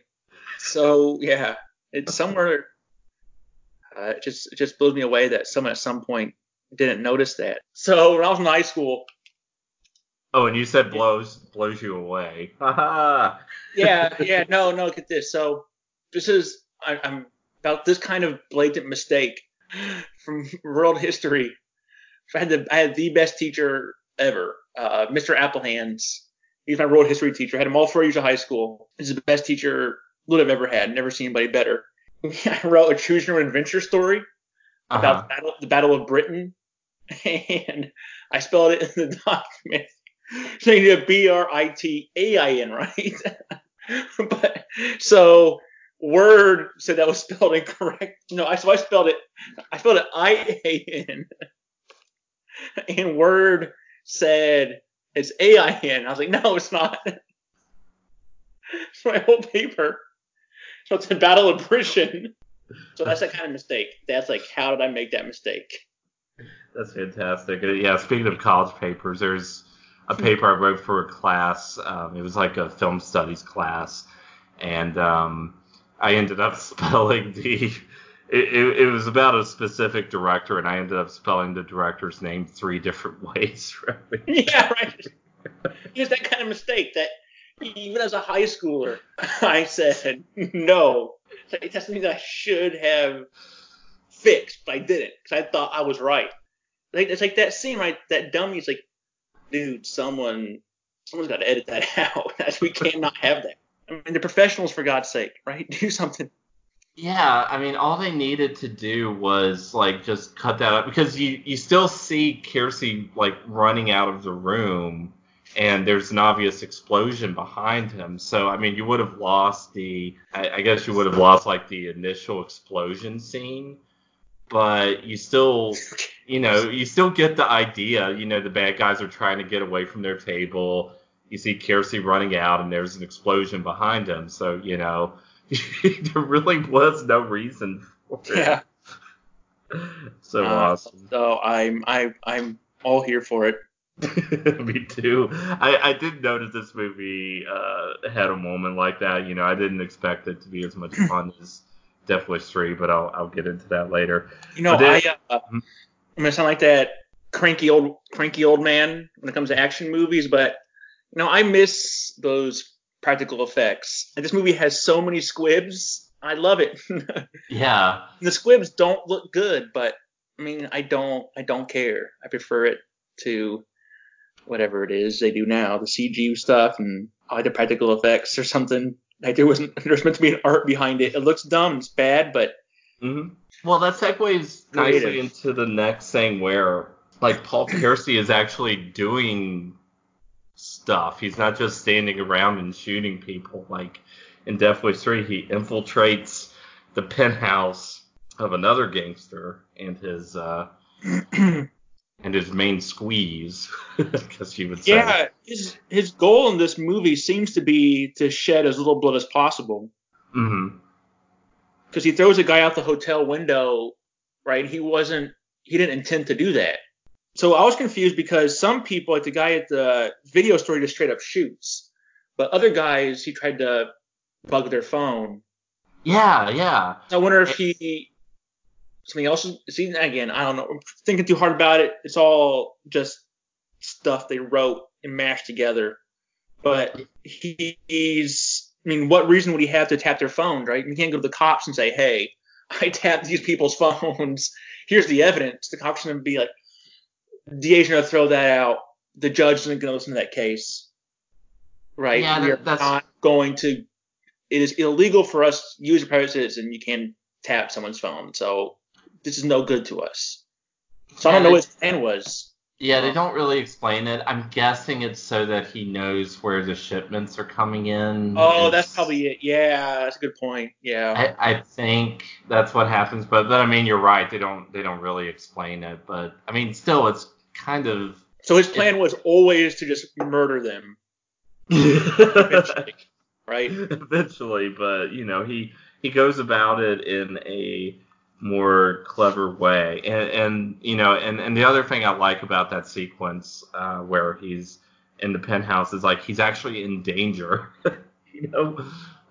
So yeah, it's somewhere. Uh, it just it just blows me away that someone at some point didn't notice that. So when I was in high school, oh and you said blows blows you away yeah, yeah, no, no, look at this. So this is I, I'm about this kind of blatant mistake from world history. I had the I had the best teacher ever, uh, Mr. Applehands. He's my world history teacher. I had him all four years of high school. He's the best teacher would have ever had. Never seen anybody better. I wrote a choose your own adventure story about Uh-huh. the, battle, the Battle of Britain, and I spelled it in the document saying it B R I T A I N, right? but so Word said that was spelled incorrect. No, I so I spelled it. I spelled it I A N, and Word said it's AI in. I was like, no, it's not. it's my whole paper. So it's a Battle of Britain. So that's that kind of mistake. That's like, how did I make that mistake? That's fantastic. Yeah, speaking of college papers, there's a paper I wrote for a class. Um, it was like a film studies class, and um, I ended up spelling the. It, it, was about a specific director, and I ended up spelling the director's name three different ways. Yeah, right. It's that kind of mistake that even as a high schooler, I said no. It's something that I should have fixed, but I didn't because I thought I was right. Like it's like that scene, right? That dummy's like, dude, someone, someone's got to edit that out. We cannot have that. I mean, the professionals, for God's sake, right? Do something. Yeah, I mean, all they needed to do was like just cut that up because you you still see Kersey like running out of the room, and there's an obvious explosion behind him. So I mean, you would have lost the I, I guess you would have lost like the initial explosion scene, but you still you know you still get the idea. You know, the bad guys are trying to get away from their table. You see Kersey running out, and there's an explosion behind him. So you know. there really was no reason for it. Yeah. So Uh, awesome. So I'm I I'm all here for it. Me too. I, I did notice this movie uh, had a moment like that. You know, I didn't expect it to be as much fun as Death Wish 3, but I'll, I'll get into that later. You know, But I, uh, hmm? I'm gonna sound like that cranky old cranky old man when it comes to action movies, but you know, I miss those practical effects. And this movie has so many squibs. I love it. Yeah. the squibs don't look good, but I mean, I don't I don't care. I prefer it to whatever it is they do now, the CG stuff and like the practical effects or something. Like there wasn't there's meant to be an art behind it. It looks dumb, it's bad, but hmm Well, that segues nicely into the next thing where, like, Paul Kersey is actually doing stuff. He's not just standing around and shooting people. Like in Death Wish 3, he infiltrates the penthouse of another gangster and his uh, and his main squeeze, because guess you would say. Yeah, his his goal in this movie seems to be to shed as little blood as possible. hmm Because he throws a guy out the hotel window, right? He wasn't, he didn't intend to do that. So I was confused because some people, like the guy at the video store, just straight up shoots, but other guys, he tried to bug their phone. Yeah, yeah. I wonder if he something else is see again. I don't know. I'm thinking too hard about it. It's all just stuff they wrote and mashed together. But he, he's. I mean, what reason would he have to tap their phone, right? You can't go to the cops and say, "Hey, I tapped these people's phones. Here's the evidence." The cops are gonna be like, "DA's gonna throw that out. The judge isn't gonna listen to that case." Right? Yeah, we are that's- not going to. It is illegal for us, you as a private citizen, you can't tap someone's phone. So this is no good to us. So I don't know what his plan was. Yeah, they um, don't really explain it. I'm guessing it's so that he knows where the shipments are coming in. Oh, It's- that's probably it. Yeah, that's a good point. Yeah. I, I think that's what happens, but but I mean you're right. They don't they don't really explain it, but I mean still it's kind of so his plan was always to just murder them, eventually, right? eventually, but you know he he goes about it in a more clever way, and and you know and and the other thing I like about that sequence uh, where he's in the penthouse is like he's actually in danger, you know,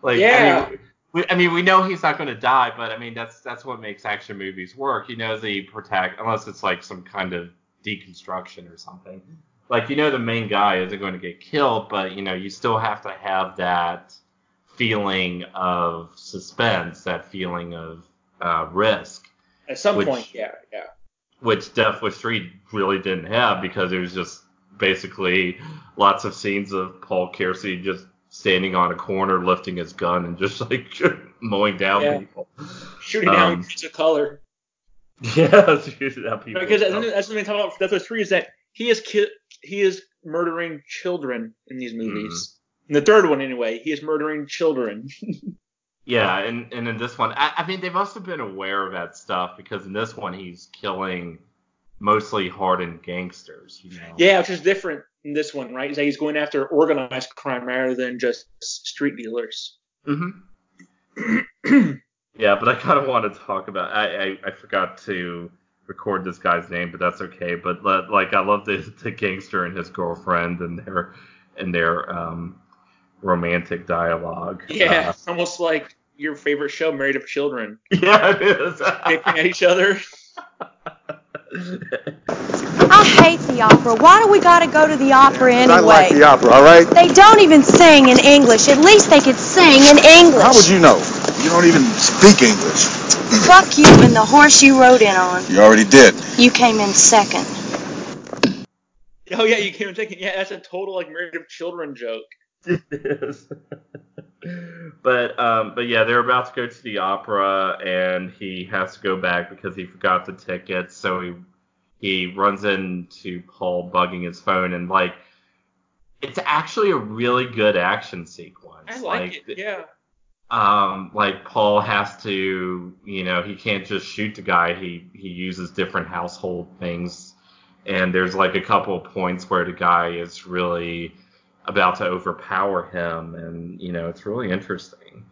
like Yeah. I mean, we, I mean, we know he's not going to die, but I mean, that's that's what makes action movies work. You know, the protect unless it's like some kind of deconstruction or something. Like you know, the main guy isn't going to get killed, but you know, you still have to have that feeling of suspense, that feeling of uh, risk, At some Which- point, yeah, yeah. which Death Wish 3 really didn't have because it was just basically lots of scenes of Paul Kersey just standing on a corner lifting his gun and just like mowing down Yeah. people. Shooting down Um, kids of color. Yeah, shooting down people. Because that's, that's something to talk about. Death Wish Three is that he is ki- he is murdering children in these movies. In the third one, anyway, he is murdering children. Yeah, and, and in this one, I, I mean, they must have been aware of that stuff because in this one, he's killing mostly hardened gangsters. You know? Yeah, which is different in this one, right? That he's going after organized crime rather than just street dealers. hmm yeah, but I kind of want to talk about. I, I I forgot to record this guy's name, but that's okay. But like, I love the the gangster and his girlfriend and their and their um romantic dialogue. Yeah, it's almost like your favorite show, Married of Children. Yeah, it is. Picking at each other. I hate the opera. Why do we gotta go to the opera anyway? I like the opera, all right? They don't even sing in English. At least they could sing in English. How would you know? You don't even speak English. Fuck you and the horse you rode in on. You already did. You came in second. Oh yeah, you came in second. yeah, that's a total like Married of Children joke. it is. But um, but yeah, they're about to go to the opera, and he has to go back because he forgot the tickets. So he he runs into Paul bugging his phone, and like it's actually a really good action sequence. I like, it. Yeah. um like Paul has to you know he can't just shoot the guy he he uses different household things and there's like a couple of points where the guy is really about to overpower him and you know it's really interesting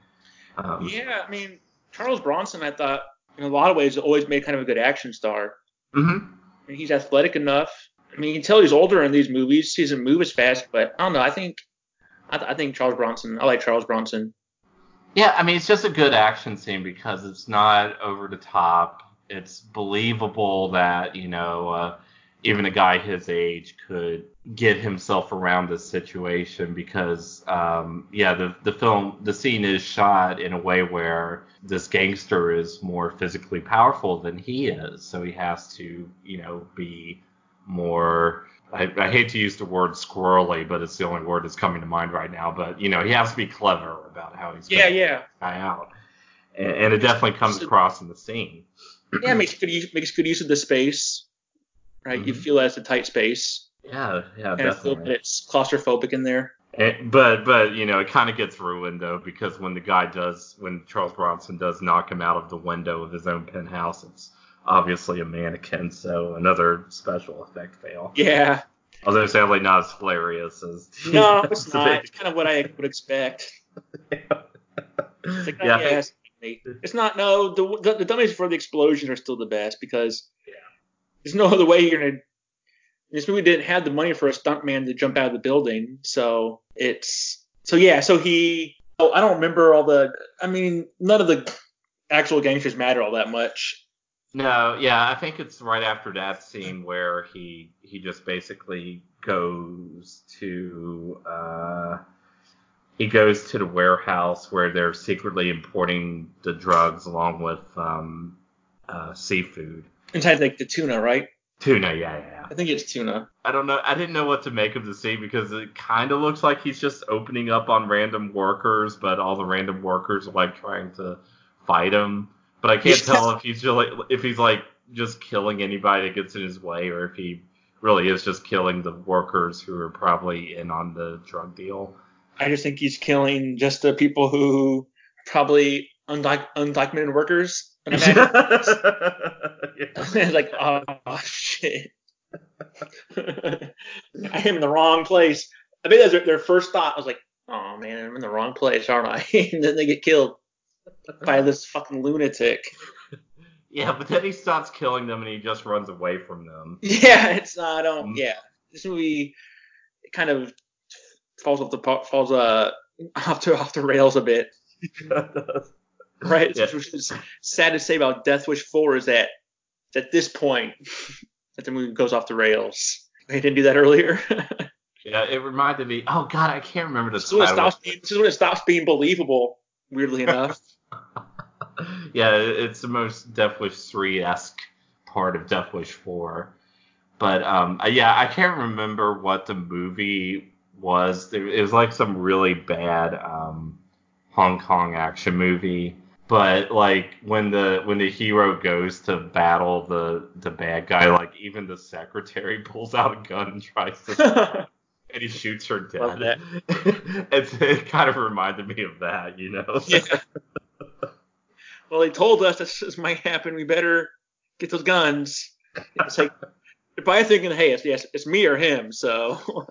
um, Yeah, I mean, Charles Bronson, I thought, in a lot of ways, always made kind of a good action star. mhm. I mean, he's athletic enough. I mean, you can tell he's older in these movies. He doesn't move as fast, but I don't know. I think, I, th- I think Charles Bronson. I like Charles Bronson. Yeah, I mean, it's just a good action scene because it's not over the top. It's believable that, you know, uh, even a guy his age could get himself around this situation because, um, yeah, the, the film, the scene is shot in a way where this gangster is more physically powerful than he is. So he has to, you know, be more. I, I hate to use the word squirrely, but it's the only word that's coming to mind right now. But you know, he has to be clever about how he's Yeah, yeah, guy out, and, and it definitely comes across in the scene. yeah. Makes good use, makes good use of the space. Right, you Mhm. feel it's a tight space, Yeah, yeah, and I feel that definitely. it's claustrophobic in there. But but you know it kind of gets ruined though because when the guy does when Charles Bronson does knock him out of the window of his own penthouse, it's obviously a mannequin, so another special effect fail. Yeah. Although sadly not as hilarious as No, it's not. It's kind of what I would expect. It's like, Yeah, yeah, it's, it's not. No, the, the the dummies for the explosions are still the best because Yeah. There's no other way you're gonna. This movie didn't have the money for a stuntman to jump out of the building, so it's so yeah. So he. Oh, I don't remember all the. I mean, none of the actual gangsters matter all that much. No, yeah, I think it's right after that scene where he he just basically goes to uh he goes to the warehouse where they're secretly importing the drugs along with um uh seafood. Inside like the tuna, right? Tuna, yeah, yeah, yeah. I think it's tuna. I don't know. I didn't know what to make of the scene because it kind of looks like he's just opening up on random workers, but all the random workers are like trying to fight him. But I can't tell if he's just like if he's like just killing anybody that gets in his way, or if he really is just killing the workers who are probably in on the drug deal. I just think he's killing just the people who probably undoc- undocumented workers. And I'm it's like, oh shit. I am in the wrong place. I bet that's their, their first thought. I was like, oh man, I'm in the wrong place, aren't I? and then they get killed by this fucking lunatic. yeah, but then he stops killing them and he just runs away from them. Yeah, it's not. I don't. Mm. Yeah, this movie kind of falls off the falls uh off to off the rails a bit. Right, Yeah. which is sad to say about Death Wish 4 is that at this point that the movie goes off the rails. They didn't do that earlier. yeah, it reminded me. Oh God, I can't remember the this, is when it stops being, this is when it stops being believable, weirdly enough. yeah, it's the most Death Wish 3 esque part of Death Wish 4. But um, yeah, I can't remember what the movie was. It was like some really bad um, Hong Kong action movie. But like when the when the hero goes to battle the the bad guy, like even the secretary pulls out a gun and tries to and he shoots her dead. It's, it kind of reminded me of that, you know. yeah. well, they told us this, this might happen. We better get those guns. It's like they're probably thinking, hey, it's, yes, it's me or him. So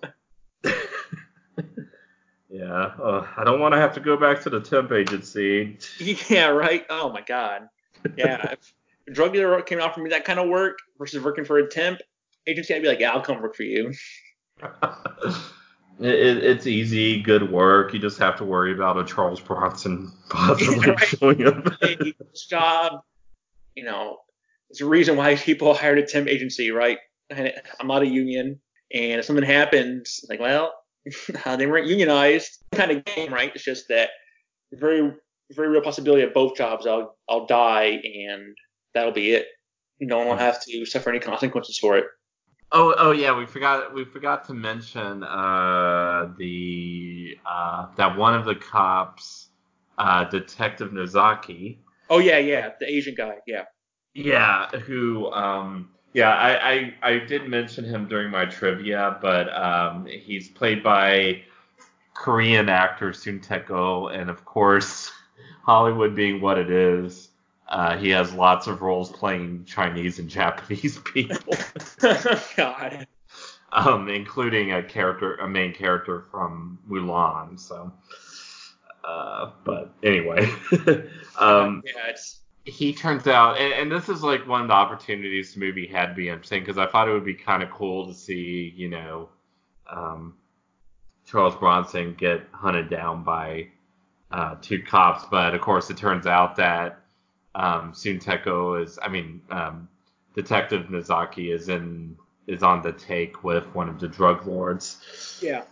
Yeah, uh, I don't want to have to go back to the temp agency. yeah, right. Oh my god. Yeah, if a drug dealer came out for me that kind of work versus working for a temp agency, I'd be like, yeah, I'll come work for you. it, it, it's easy, good work. You just have to worry about a Charles Bronson possibly Right. showing up. hey, job, you know, it's a reason why people hired a temp agency, right? And I'm not a union, and if something happens, like, well, they weren't unionized, kind of game, right? It's just that very, very real possibility of both jobs. I'll, I'll die, and that'll be it. No one will have to suffer any consequences for it. Oh, oh yeah, we forgot we forgot to mention uh, the uh, that one of the cops, uh, Detective Nozaki, Oh yeah, yeah, the Asian guy, yeah. Yeah, who um yeah, I, I I did mention him during my trivia, but um he's played by Korean actor Soon Taek-oh, and of course Hollywood being what it is, uh, he has lots of roles playing Chinese and Japanese people, God. um, including a character, a main character from Mulan. So, uh, but anyway, um, yeah, it's he turns out, and, and this is like one of the opportunities the movie had to be interesting because I thought it would be kind of cool to see, you know, um, Charles Bronson get hunted down by uh, two cops, but of course it turns out that um, Soon Taek-oh is, I mean, um, Detective Nozaki is in is on the take with one of the drug lords yeah.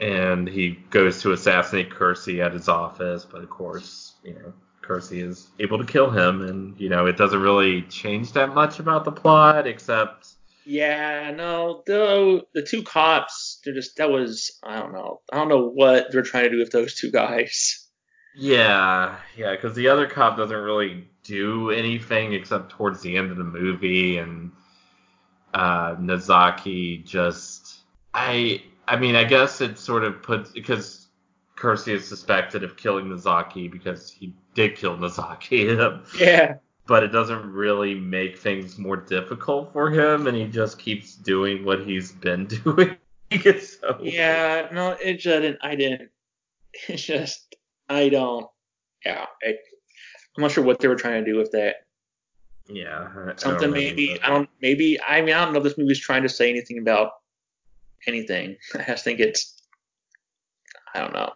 and he goes to assassinate Kersey at his office, but of course, you know, Kersey is able to kill him, and you know, it doesn't really change that much about the plot, except Yeah, no, though the two cops, they're just that was I don't know. I don't know what they're trying to do with those two guys. yeah, yeah, because the other cop doesn't really do anything except towards the end of the movie, and uh, Nozaki just, I, I mean, I guess it sort of puts because Kersey is suspected of killing Nozaki because he did kill Nozaki. Yeah. but it doesn't really make things more difficult for him, and he just keeps doing what he's been doing. so, Yeah, no, it just didn't. I didn't. It's just I don't. Yeah, I, I'm not sure what they were trying to do with that. yeah, I- I Something know, maybe I don't. Maybe I mean I don't know if this movie's trying to say anything about anything. I just think it's. I don't know.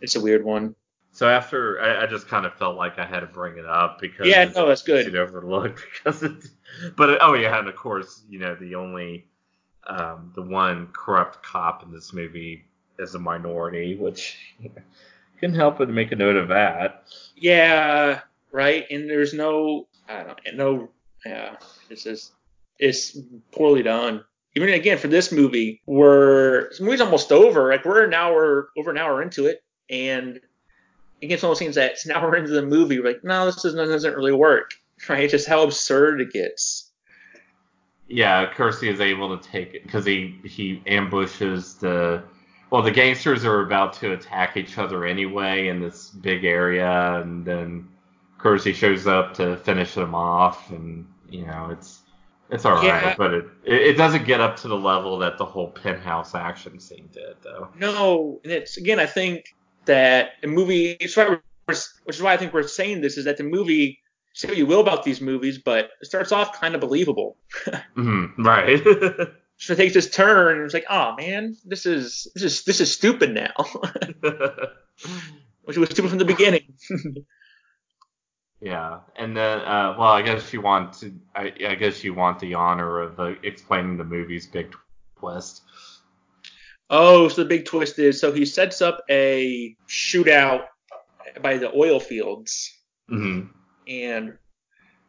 It's a weird one. So after, I, I just kind of felt like I had to bring it up because Yeah, no, that's good. easy to overlook because it. But oh yeah, and of course, you know, the only, um, the one corrupt cop in this movie is a minority, which couldn't help but make a note of that. Yeah, right. And there's no, I don't know, no, yeah. It's just, it's poorly done. Even again for this movie, we're this movie's almost over. Like we're an hour over an hour into it, and it gets one of those things that it's an hour into the movie. We're like, no, this doesn't, doesn't really work. Right? It's just how absurd it gets. Yeah, Kersey is able to take it because he he ambushes the. Well, the gangsters are about to attack each other anyway in this big area, and then Kersey shows up to finish them off, and you know it's it's all right, Yeah. but it, it it doesn't get up to the level that the whole penthouse action scene did, though. No, and it's again, I think that the movie, which is why I think we're saying this, is that the movie, say what you will about these movies, but it starts off kind of believable. Mhm, right. So it takes this turn, and it's like, oh man, this is this is this is stupid now, which was stupid from the beginning. yeah, and then uh, well, I guess you want to, I, I guess you want the honor of uh, explaining the movie's big twist. Oh, so the big twist is, so he sets up a shootout by the oil fields, hmm and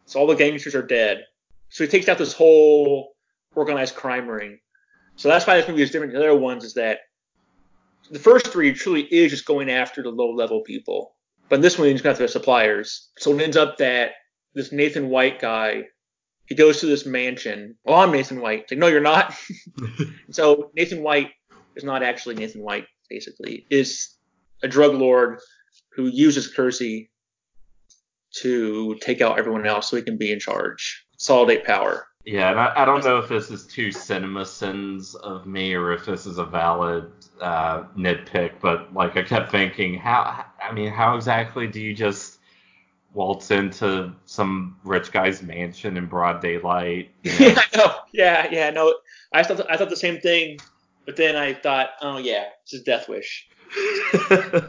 so all the gangsters are dead. So he takes out this whole organized crime ring. So that's why this movie is different than the other ones, is that the first three truly is just going after the low level people. But in this one, he's going after the suppliers. So it ends up that this Nathan White guy, he goes to this mansion. Oh, I'm Nathan White. It's like, no, you're not. so Nathan White is not actually Nathan White, basically, is a drug lord who uses Kersey to take out everyone else so he can be in charge. Consolidate power. Yeah, and I, I don't know if this is too cinema sins of me or if this is a valid uh, nitpick, but like I kept thinking, how? I mean, how exactly do you just waltz into some rich guy's mansion in broad daylight? you know? Yeah, I know. Yeah, yeah, no. I thought I thought the same thing, but then I thought, oh yeah, this is Death Wish.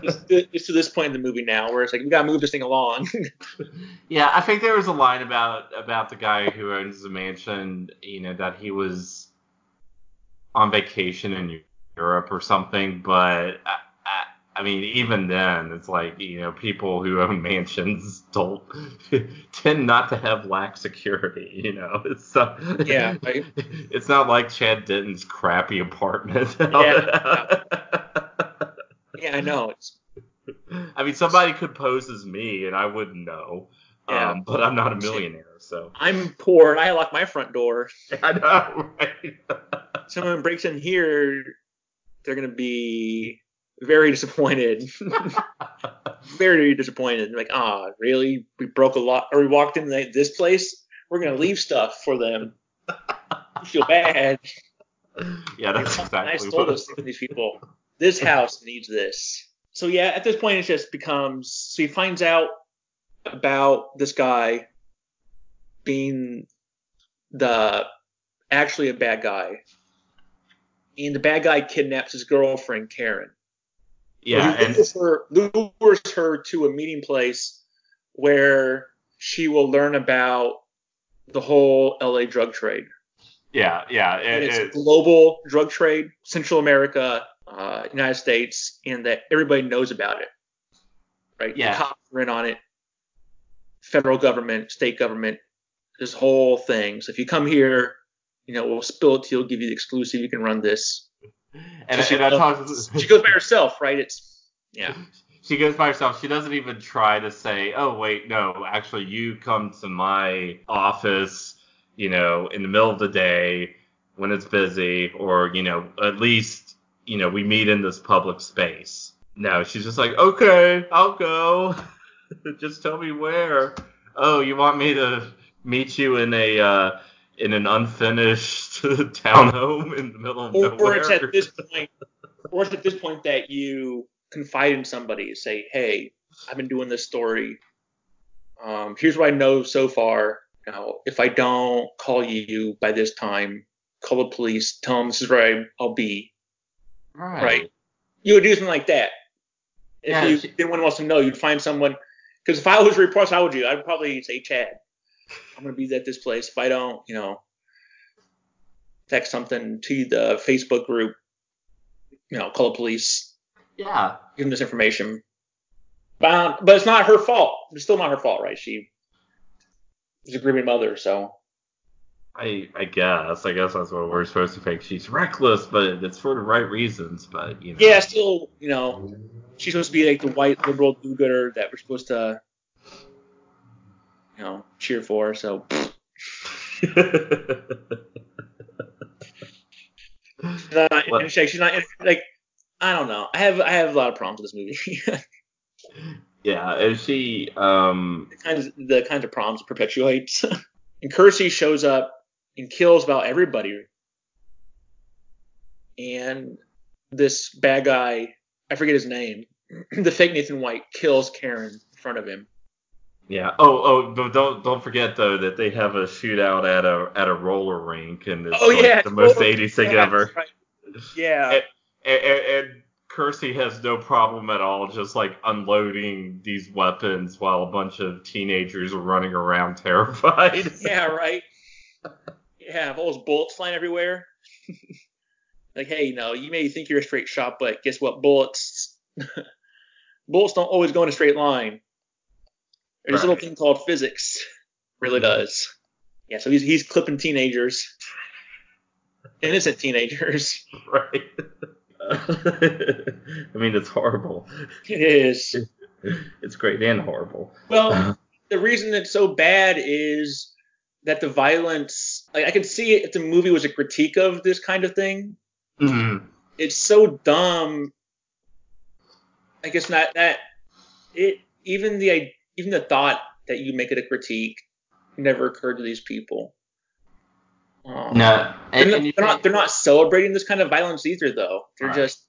It's, it's to this point in the movie now where it's like we gotta move this thing along. Yeah, I think there was a line about about the guy who owns the mansion, you know, that he was on vacation in Europe or something. But I, I, I mean, even then, it's like you know, people who own mansions don't tend not to have lack security. You know, it's uh, Yeah, right. It's not like Chad Denton's crappy apartment. yeah, I know. It's I mean, somebody could pose as me, and I wouldn't know. Yeah. Um, but I'm not a millionaire, so. I'm poor and I lock my front door. I know, right? Someone breaks in here, they're gonna be very disappointed. very disappointed. Like, ah, really? We broke a lot, or we walked in this place. We're gonna leave stuff for them. You feel bad. yeah, that's I exactly stole what. this from these people. This house needs this. So yeah, at this point it just becomes so he finds out about this guy being the actually a bad guy. And the bad guy kidnaps his girlfriend Karen. Yeah, and lures her, lures her to a meeting place where she will learn about the whole LA drug trade. yeah, yeah. And it's it, global drug trade, Central America, uh, United States, and that everybody knows about it. Right? Yeah. The cops are in on it. Federal government, state government, this whole thing. So if you come here, you know, we'll spill it to you, we'll give you the exclusive, you can run this. And, she, and I she goes by herself, right? It's yeah. She goes by herself. She doesn't even try to say, "Oh, wait, no, actually, you come to my office, you know, in the middle of the day when it's busy, or you know, at least you know, we meet in this public space. No, she's just like, okay, I'll go. just tell me where. Oh, you want me to meet you in a uh, in an unfinished townhome in the middle of Or, nowhere? or it's at this point, or it's at this point that you confide in somebody, say, "Hey, I've been doing this story. Um, here's what I know so far. Now, if I don't call you by this time, call the police. Tell them this is where I, I'll be. right. Right. You would do something like that. If Yeah, you she- didn't want else to know, you'd find someone. Because if I was reports, I would do. I'd probably say, Chad, I'm gonna be at this place. If I don't, you know, text something to the Facebook group, you know, call the police, Yeah. give them this information. But, um, but it's not her fault. It's still not her fault, right? She was a grieving mother, so I I guess. I guess that's what we're supposed to think. She's reckless, but it's for the right reasons. But you know. yeah, still, you know, she's supposed to be like the white liberal do-gooder that we're supposed to, you know, cheer for. So she's not, What? she's not like I don't know. I have I have a lot of problems with this movie. yeah. And she um the kinds the kinds of problems perpetuates. and Kersey shows up and kills about everybody. And this bad guy, I forget his name, the fake Nathan White kills Karen in front of him. Yeah. Oh, oh, but don't don't forget though that they have a shootout at a at a roller rink, and it's Oh like yeah, the most totally. 80s thing Yeah, ever. right. Yeah. And, and, and Kersey has no problem at all, just like unloading these weapons while a bunch of teenagers are running around terrified. yeah, right. Yeah, all those bullets flying everywhere. like, hey, no, you may think you're a straight shot, but guess what? Bullets, bullets don't always go in a straight line. There's a little thing called physics. Really does. Yeah, so he's he's clipping teenagers, innocent teenagers. right. I mean, it's horrible. It is. It's great and horrible. Well, the reason it's so bad is that the violence. Like, I could see it if the movie was a critique of this kind of thing. Mhm. it's so dumb. I guess not that it even the even the thought that you make it a critique never occurred to these people. Um, No, they're, and, not, they're, not, they're not celebrating this kind of violence either, though. They're Right. just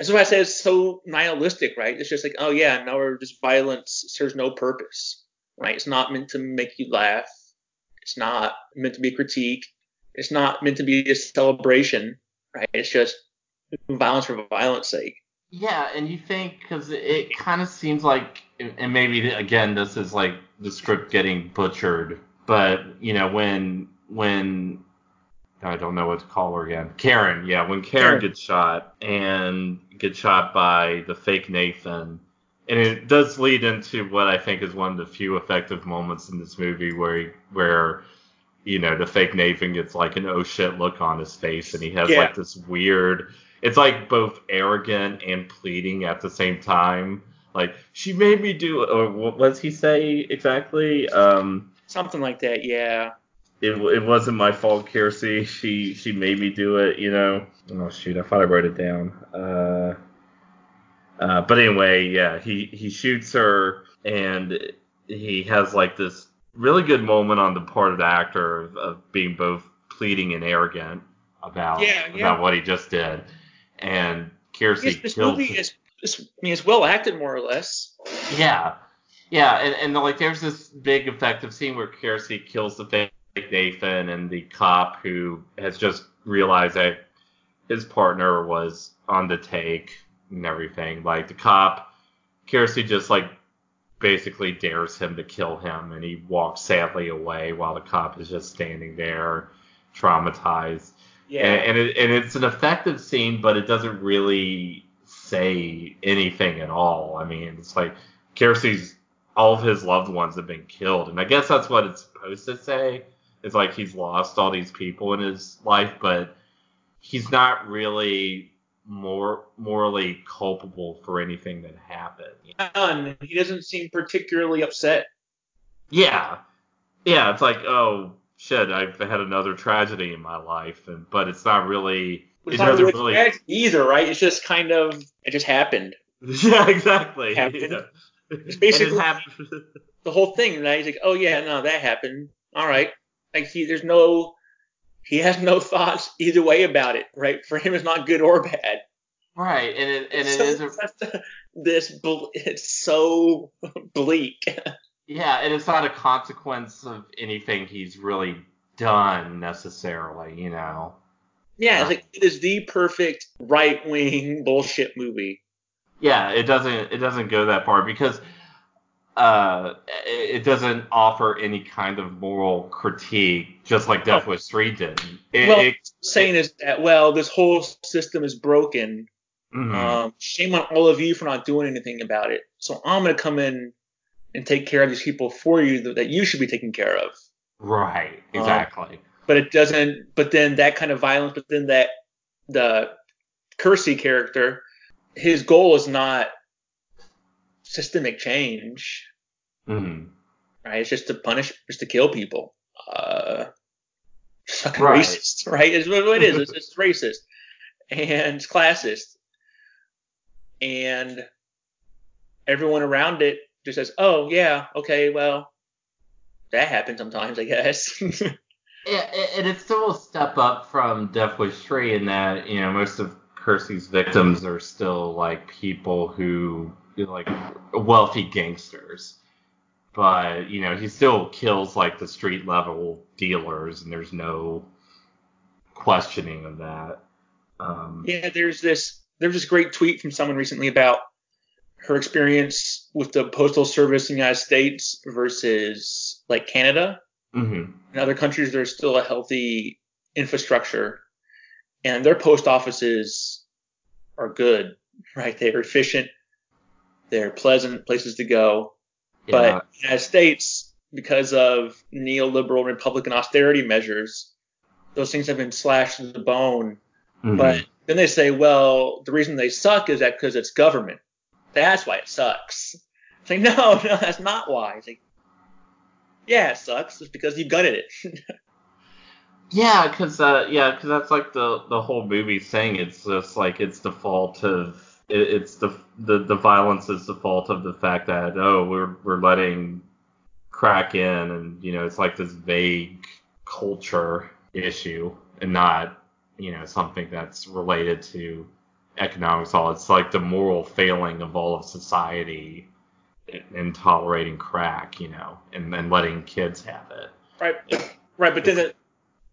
that's why I say it's so nihilistic, right? It's just like, oh yeah, now we're just violence serves no purpose, right? It's not meant to make you laugh. It's not meant to be a critique. It's not meant to be a celebration, right? It's just violence for violence sake. Yeah, and you think because it, kind of seems like, and maybe again this is like the script getting butchered, but you know when when I don't know what to call her again, Karen. Yeah, when Karen Karen. gets shot and gets shot by the fake Nathan, and it does lead into what I think is one of the few effective moments in this movie where where you know the fake Nathan gets like an oh shit look on his face, and he has Yeah. like this weird it's like both arrogant and pleading at the same time. Like she made me do, or what does he say exactly? Um, Something like that, yeah. it, it wasn't my fault, Kersey. She she made me do it, you know. Oh shoot, I thought I wrote it down. Uh, uh, but anyway, yeah, he he shoots her, and he has like this really good moment on the part of the actor of, of being both pleading and arrogant about Yeah, yeah. about what he just did, and Kersey this kills. movie is, is, I mean, it's well acted more or less. Yeah, yeah, and, and like there's this big effective scene where Kersey kills the fake Nathan and the cop who has just realized that his partner was on the take and everything. Like the cop, Kersey just like basically dares him to kill him, and he walks sadly away while the cop is just standing there, traumatized. Yeah. And, and, it, and it's an effective scene, but it doesn't really say anything at all. I mean, it's like Kersey's all of his loved ones have been killed, and I guess that's what it's supposed to say. It's like he's lost all these people in his life, but he's not really more morally culpable for anything that happened. None. He doesn't seem particularly upset. Yeah, yeah. It's like, oh shit, I've had another tragedy in my life, and but it's not really It's It not doesn't really really- tragic either, right? It's just kind of it just happened. yeah, exactly. Happened. Yeah. It's basically it happened. the whole thing, right? He's like, oh yeah, no, that happened. All right. Like he, there's no, he has no thoughts either way about it, right? For him, it's not good or bad. right, and it and it So is a, it's just this, ble- it's so bleak. Yeah, and it's not a consequence of anything he's really done necessarily, you know. Yeah, it's like it is the perfect right wing bullshit movie. Yeah, it doesn't it doesn't go that far because uh it it doesn't offer any kind of moral critique, just like Death Wish 3 did. It, Well, it- Saying is that well, this whole system is broken. mhm. Um, shame on all of you for not doing anything about it. So I'm gonna come in and take care of these people for you that, that you should be taking care of. right, um, exactly. But it doesn't. But then that kind of violence. But then that the Kersey character, his goal is not systemic change. Mhm. Right? It's just to punish, just to kill people. Uh, fucking Right. racist, right? It's what it is. It's, it's racist and it's classist, and everyone around it just says, "Oh yeah, okay, well, that happens sometimes, I guess." Yeah, and it's still a step up from Death Wish 3 in that, you know, most of Kersey's victims are still like people who, like wealthy gangsters. But, you know, he still kills like the street level dealers and there's no questioning of that. Um, yeah, there's this there's this great tweet from someone recently about her experience with the postal service in the United States versus like Canada. mhm. in other countries there's still a healthy infrastructure and their post offices are good right they're efficient they're pleasant places to go Yeah. but in the united states because of neoliberal republican austerity measures those things have been slashed to the bone Mhm. but then they say well the reason they suck is that because it's government that's why it sucks. It's like no no that's not why. It's like yeah it sucks. It's because you gutted it. Yeah, because uh, yeah, 'cause that's like the the whole movie thing. It's just like it's the fault of it, it's the the the violence is the fault of the fact that oh we're we're letting crack in and you know it's like this vague culture issue and not you know something that's related to economics. All it's like the moral failing of all of society in, in tolerating crack, you know, and then letting kids have it. Right, right. But then, it,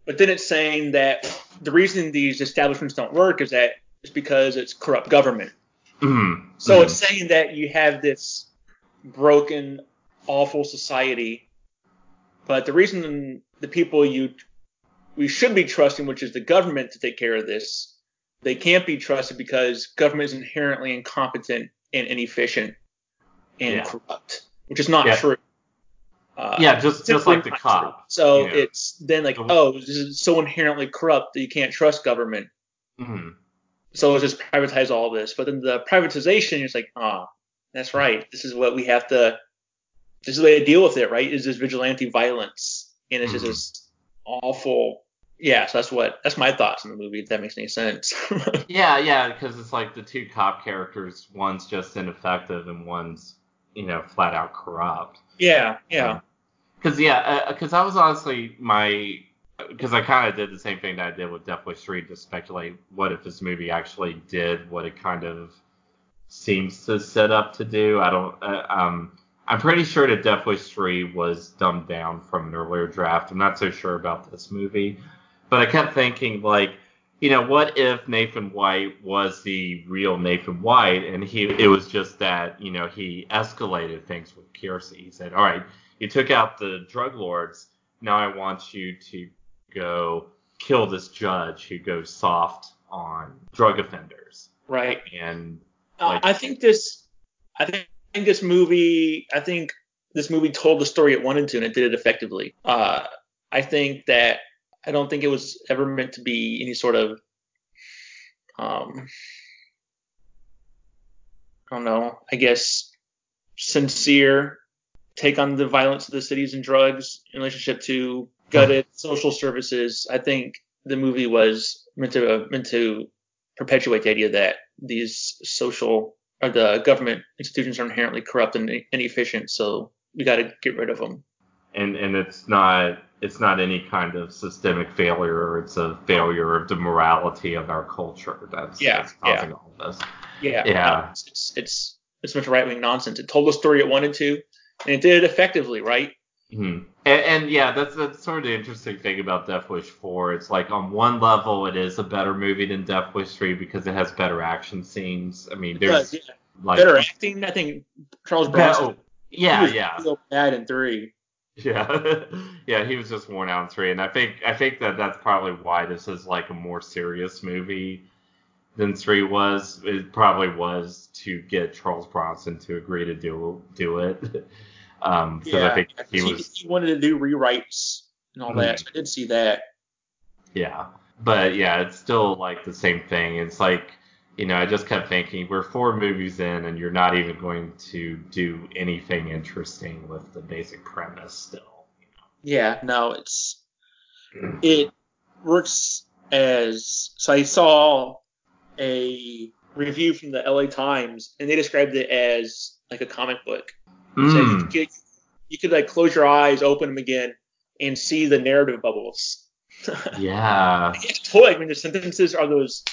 but then it's saying that the reason these establishments don't work is that it's because it's corrupt government. Mhm. So Mhm. it's saying that you have this broken, awful society, but the reason the people you we should be trusting, which is the government, to take care of this, they can't be trusted because government is inherently incompetent and inefficient and Yeah. corrupt, which is not Yeah. true. Uh, Yeah, just just like the cop. So you know. it's then like, Mhm. oh, this is so inherently corrupt that you can't trust government. Mhm. So let's just privatize all this. But then the privatization is like, ah, that's right. This is what we have to. This is the way to deal with it, right? Is this vigilante violence, and it's Mhm. just this awful. Yeah, so that's what that's my thoughts on the movie. If that makes any sense. Yeah, yeah, because it's like the two cop characters, one's just ineffective and one's, you know, flat out corrupt. yeah, yeah, Because yeah, because I was honestly my, because I kind of did the same thing that I did with Death Wish 3 to speculate what if this movie actually did what it kind of seems to set up to do. I don't, uh, um, I'm pretty sure that Death Wish 3 was dumbed down from an earlier draft. I'm not so sure about this movie, but I kept thinking like, you know, what if Nathan White was the real Nathan White and he it was just that, you know, he escalated things with Kersey. He said, All right, you took out the drug lords, now I want you to go kill this judge who goes soft on drug offenders. right. And Uh, I think this, I think this movie, I think this movie told the story it wanted to, and it did it effectively. Uh, I think that I don't think it was ever meant to be any sort of, um, I don't know, I guess sincere take on the violence of the cities and drugs in relationship to gutted social services. I think the movie was meant to meant to perpetuate the idea that these social or the government institutions are inherently corrupt and inefficient, so we got to get rid of them. And and it's not it's not any kind of systemic failure. It's a failure of the morality of our culture that's, Yeah, that's causing yeah. all of this. Yeah, Yeah. it's it's it's, it's a right wing nonsense. It told the story it wanted to, and it did it effectively, right? Mhm. And, and yeah, that's that's sort of the interesting thing about Death Wish 4. It's like on one level, it is a better movie than Death Wish 3 because it has better action scenes. I mean, there's But, yeah, like better acting. I think Charles Yeah, Bronson. oh, yeah, yeah. bad in three. Yeah, yeah, he was just worn out in three, and I think I think that that's probably why this is like a more serious movie than three was. It probably was to get Charles Bronson to agree to do do it, um, because I think he he, was he wanted to do rewrites and all that. So I did see that. yeah, but yeah, it's still like the same thing. It's like you know, I just kept thinking we're four movies in, and you're not even going to do anything interesting with the basic premise still. Yeah, no, it's it works as so I saw a review from the LA Times and they described it as like a comic book. So you Mm, could you could like close your eyes, open them again, and see the narrative bubbles. yeah. it's totally I mean the sentences are those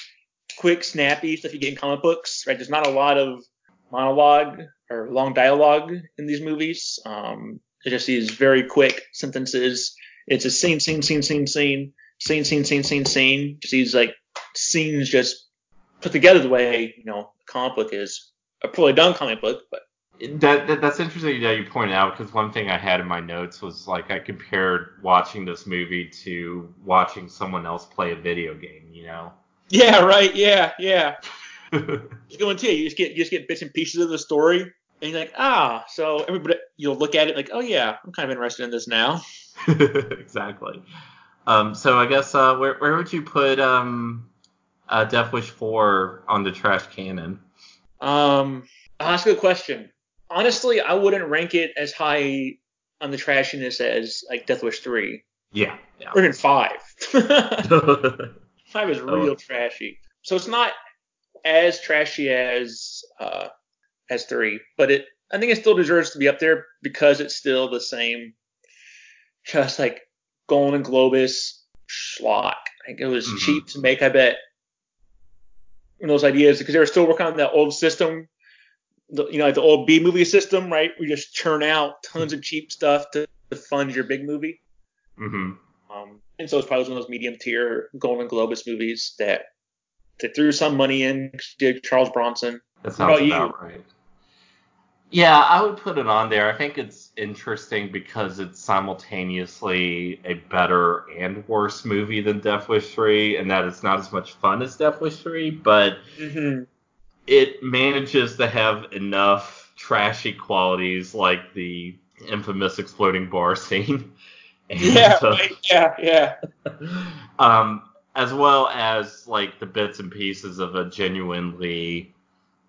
quick, snappy stuff you get in comic books, right? There's not a lot of monologue or long dialogue in these movies. Um, it's just these very quick sentences. It's a scene, scene, scene, scene, scene, scene, scene, scene, scene, scene. Just these like scenes just put together the way you know a comic book is. A poorly done comic book, but That, that that's interesting that you pointed out because one thing I had in my notes was like I compared watching this movie to watching someone else play a video game. You know. Yeah, right, yeah, yeah. It's going to you. You just get you just get bits and pieces of the story, and you're like, ah. So everybody, you'll look at it like, oh yeah, I'm kind of interested in this now. exactly. Um, so I guess uh, where where would you put um, uh, Death Wish 4 on the trash cannon? Um, you a question. Honestly, I wouldn't rank it as high on the trashiness as like Death Wish three Yeah. Yeah. or even five. Mm-hmm. five is Oh. real trashy. So it's not as trashy as uh, as three, but it I think it still deserves to be up there because it's still the same, just like Golan-Globus schlock. Like it was Mhm. cheap to make, I bet. And those ideas because they were still working on that old system, the, you know, like the old B movie system, right? We just churn out tons of cheap stuff to, to fund your big movie. hmm Um, and so it's probably one of those medium tier Golan-Globus movies that they threw some money in. Did Charles Bronson? That sounds about about right. Yeah, I would put it on there. I think it's interesting because it's simultaneously a better and worse movie than Death Wish 3, and that it's not as much fun as Death Wish 3, but Mm-hmm. it manages to have enough trashy qualities like the infamous exploding bar scene. And, Yeah, right. Yeah, yeah. um, as well as like the bits and pieces of a genuinely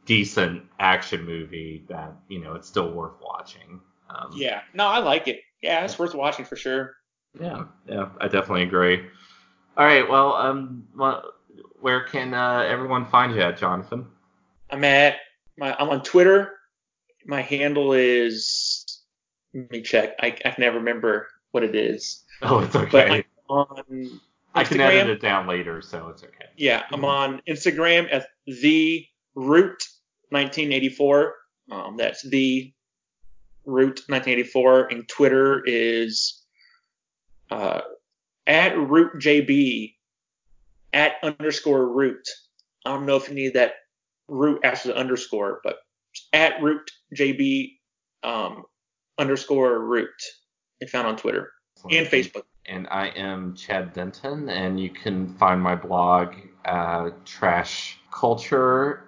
decent action movie that you know it's still worth watching. Um, Yeah. No, I like it. Yeah, it's worth watching for sure. yeah, yeah, I definitely agree. All right, well, um, where can uh, everyone find you at, Jonathan? I'm at my I'm on Twitter. My handle is let me check. I, I can never remember what it is. Oh, it's But okay. I'm on I can edit it down later, so it's okay. Yeah, I'm on Instagram at the root 1984. Um, that's the root 1984, and Twitter is uh, at root jb at underscore root. I don't know if you need that root after the underscore, but at root jb um, underscore root. And found on Twitter and Facebook. and I am Chad Denton, and you can find my blog, uh, Trash Culture,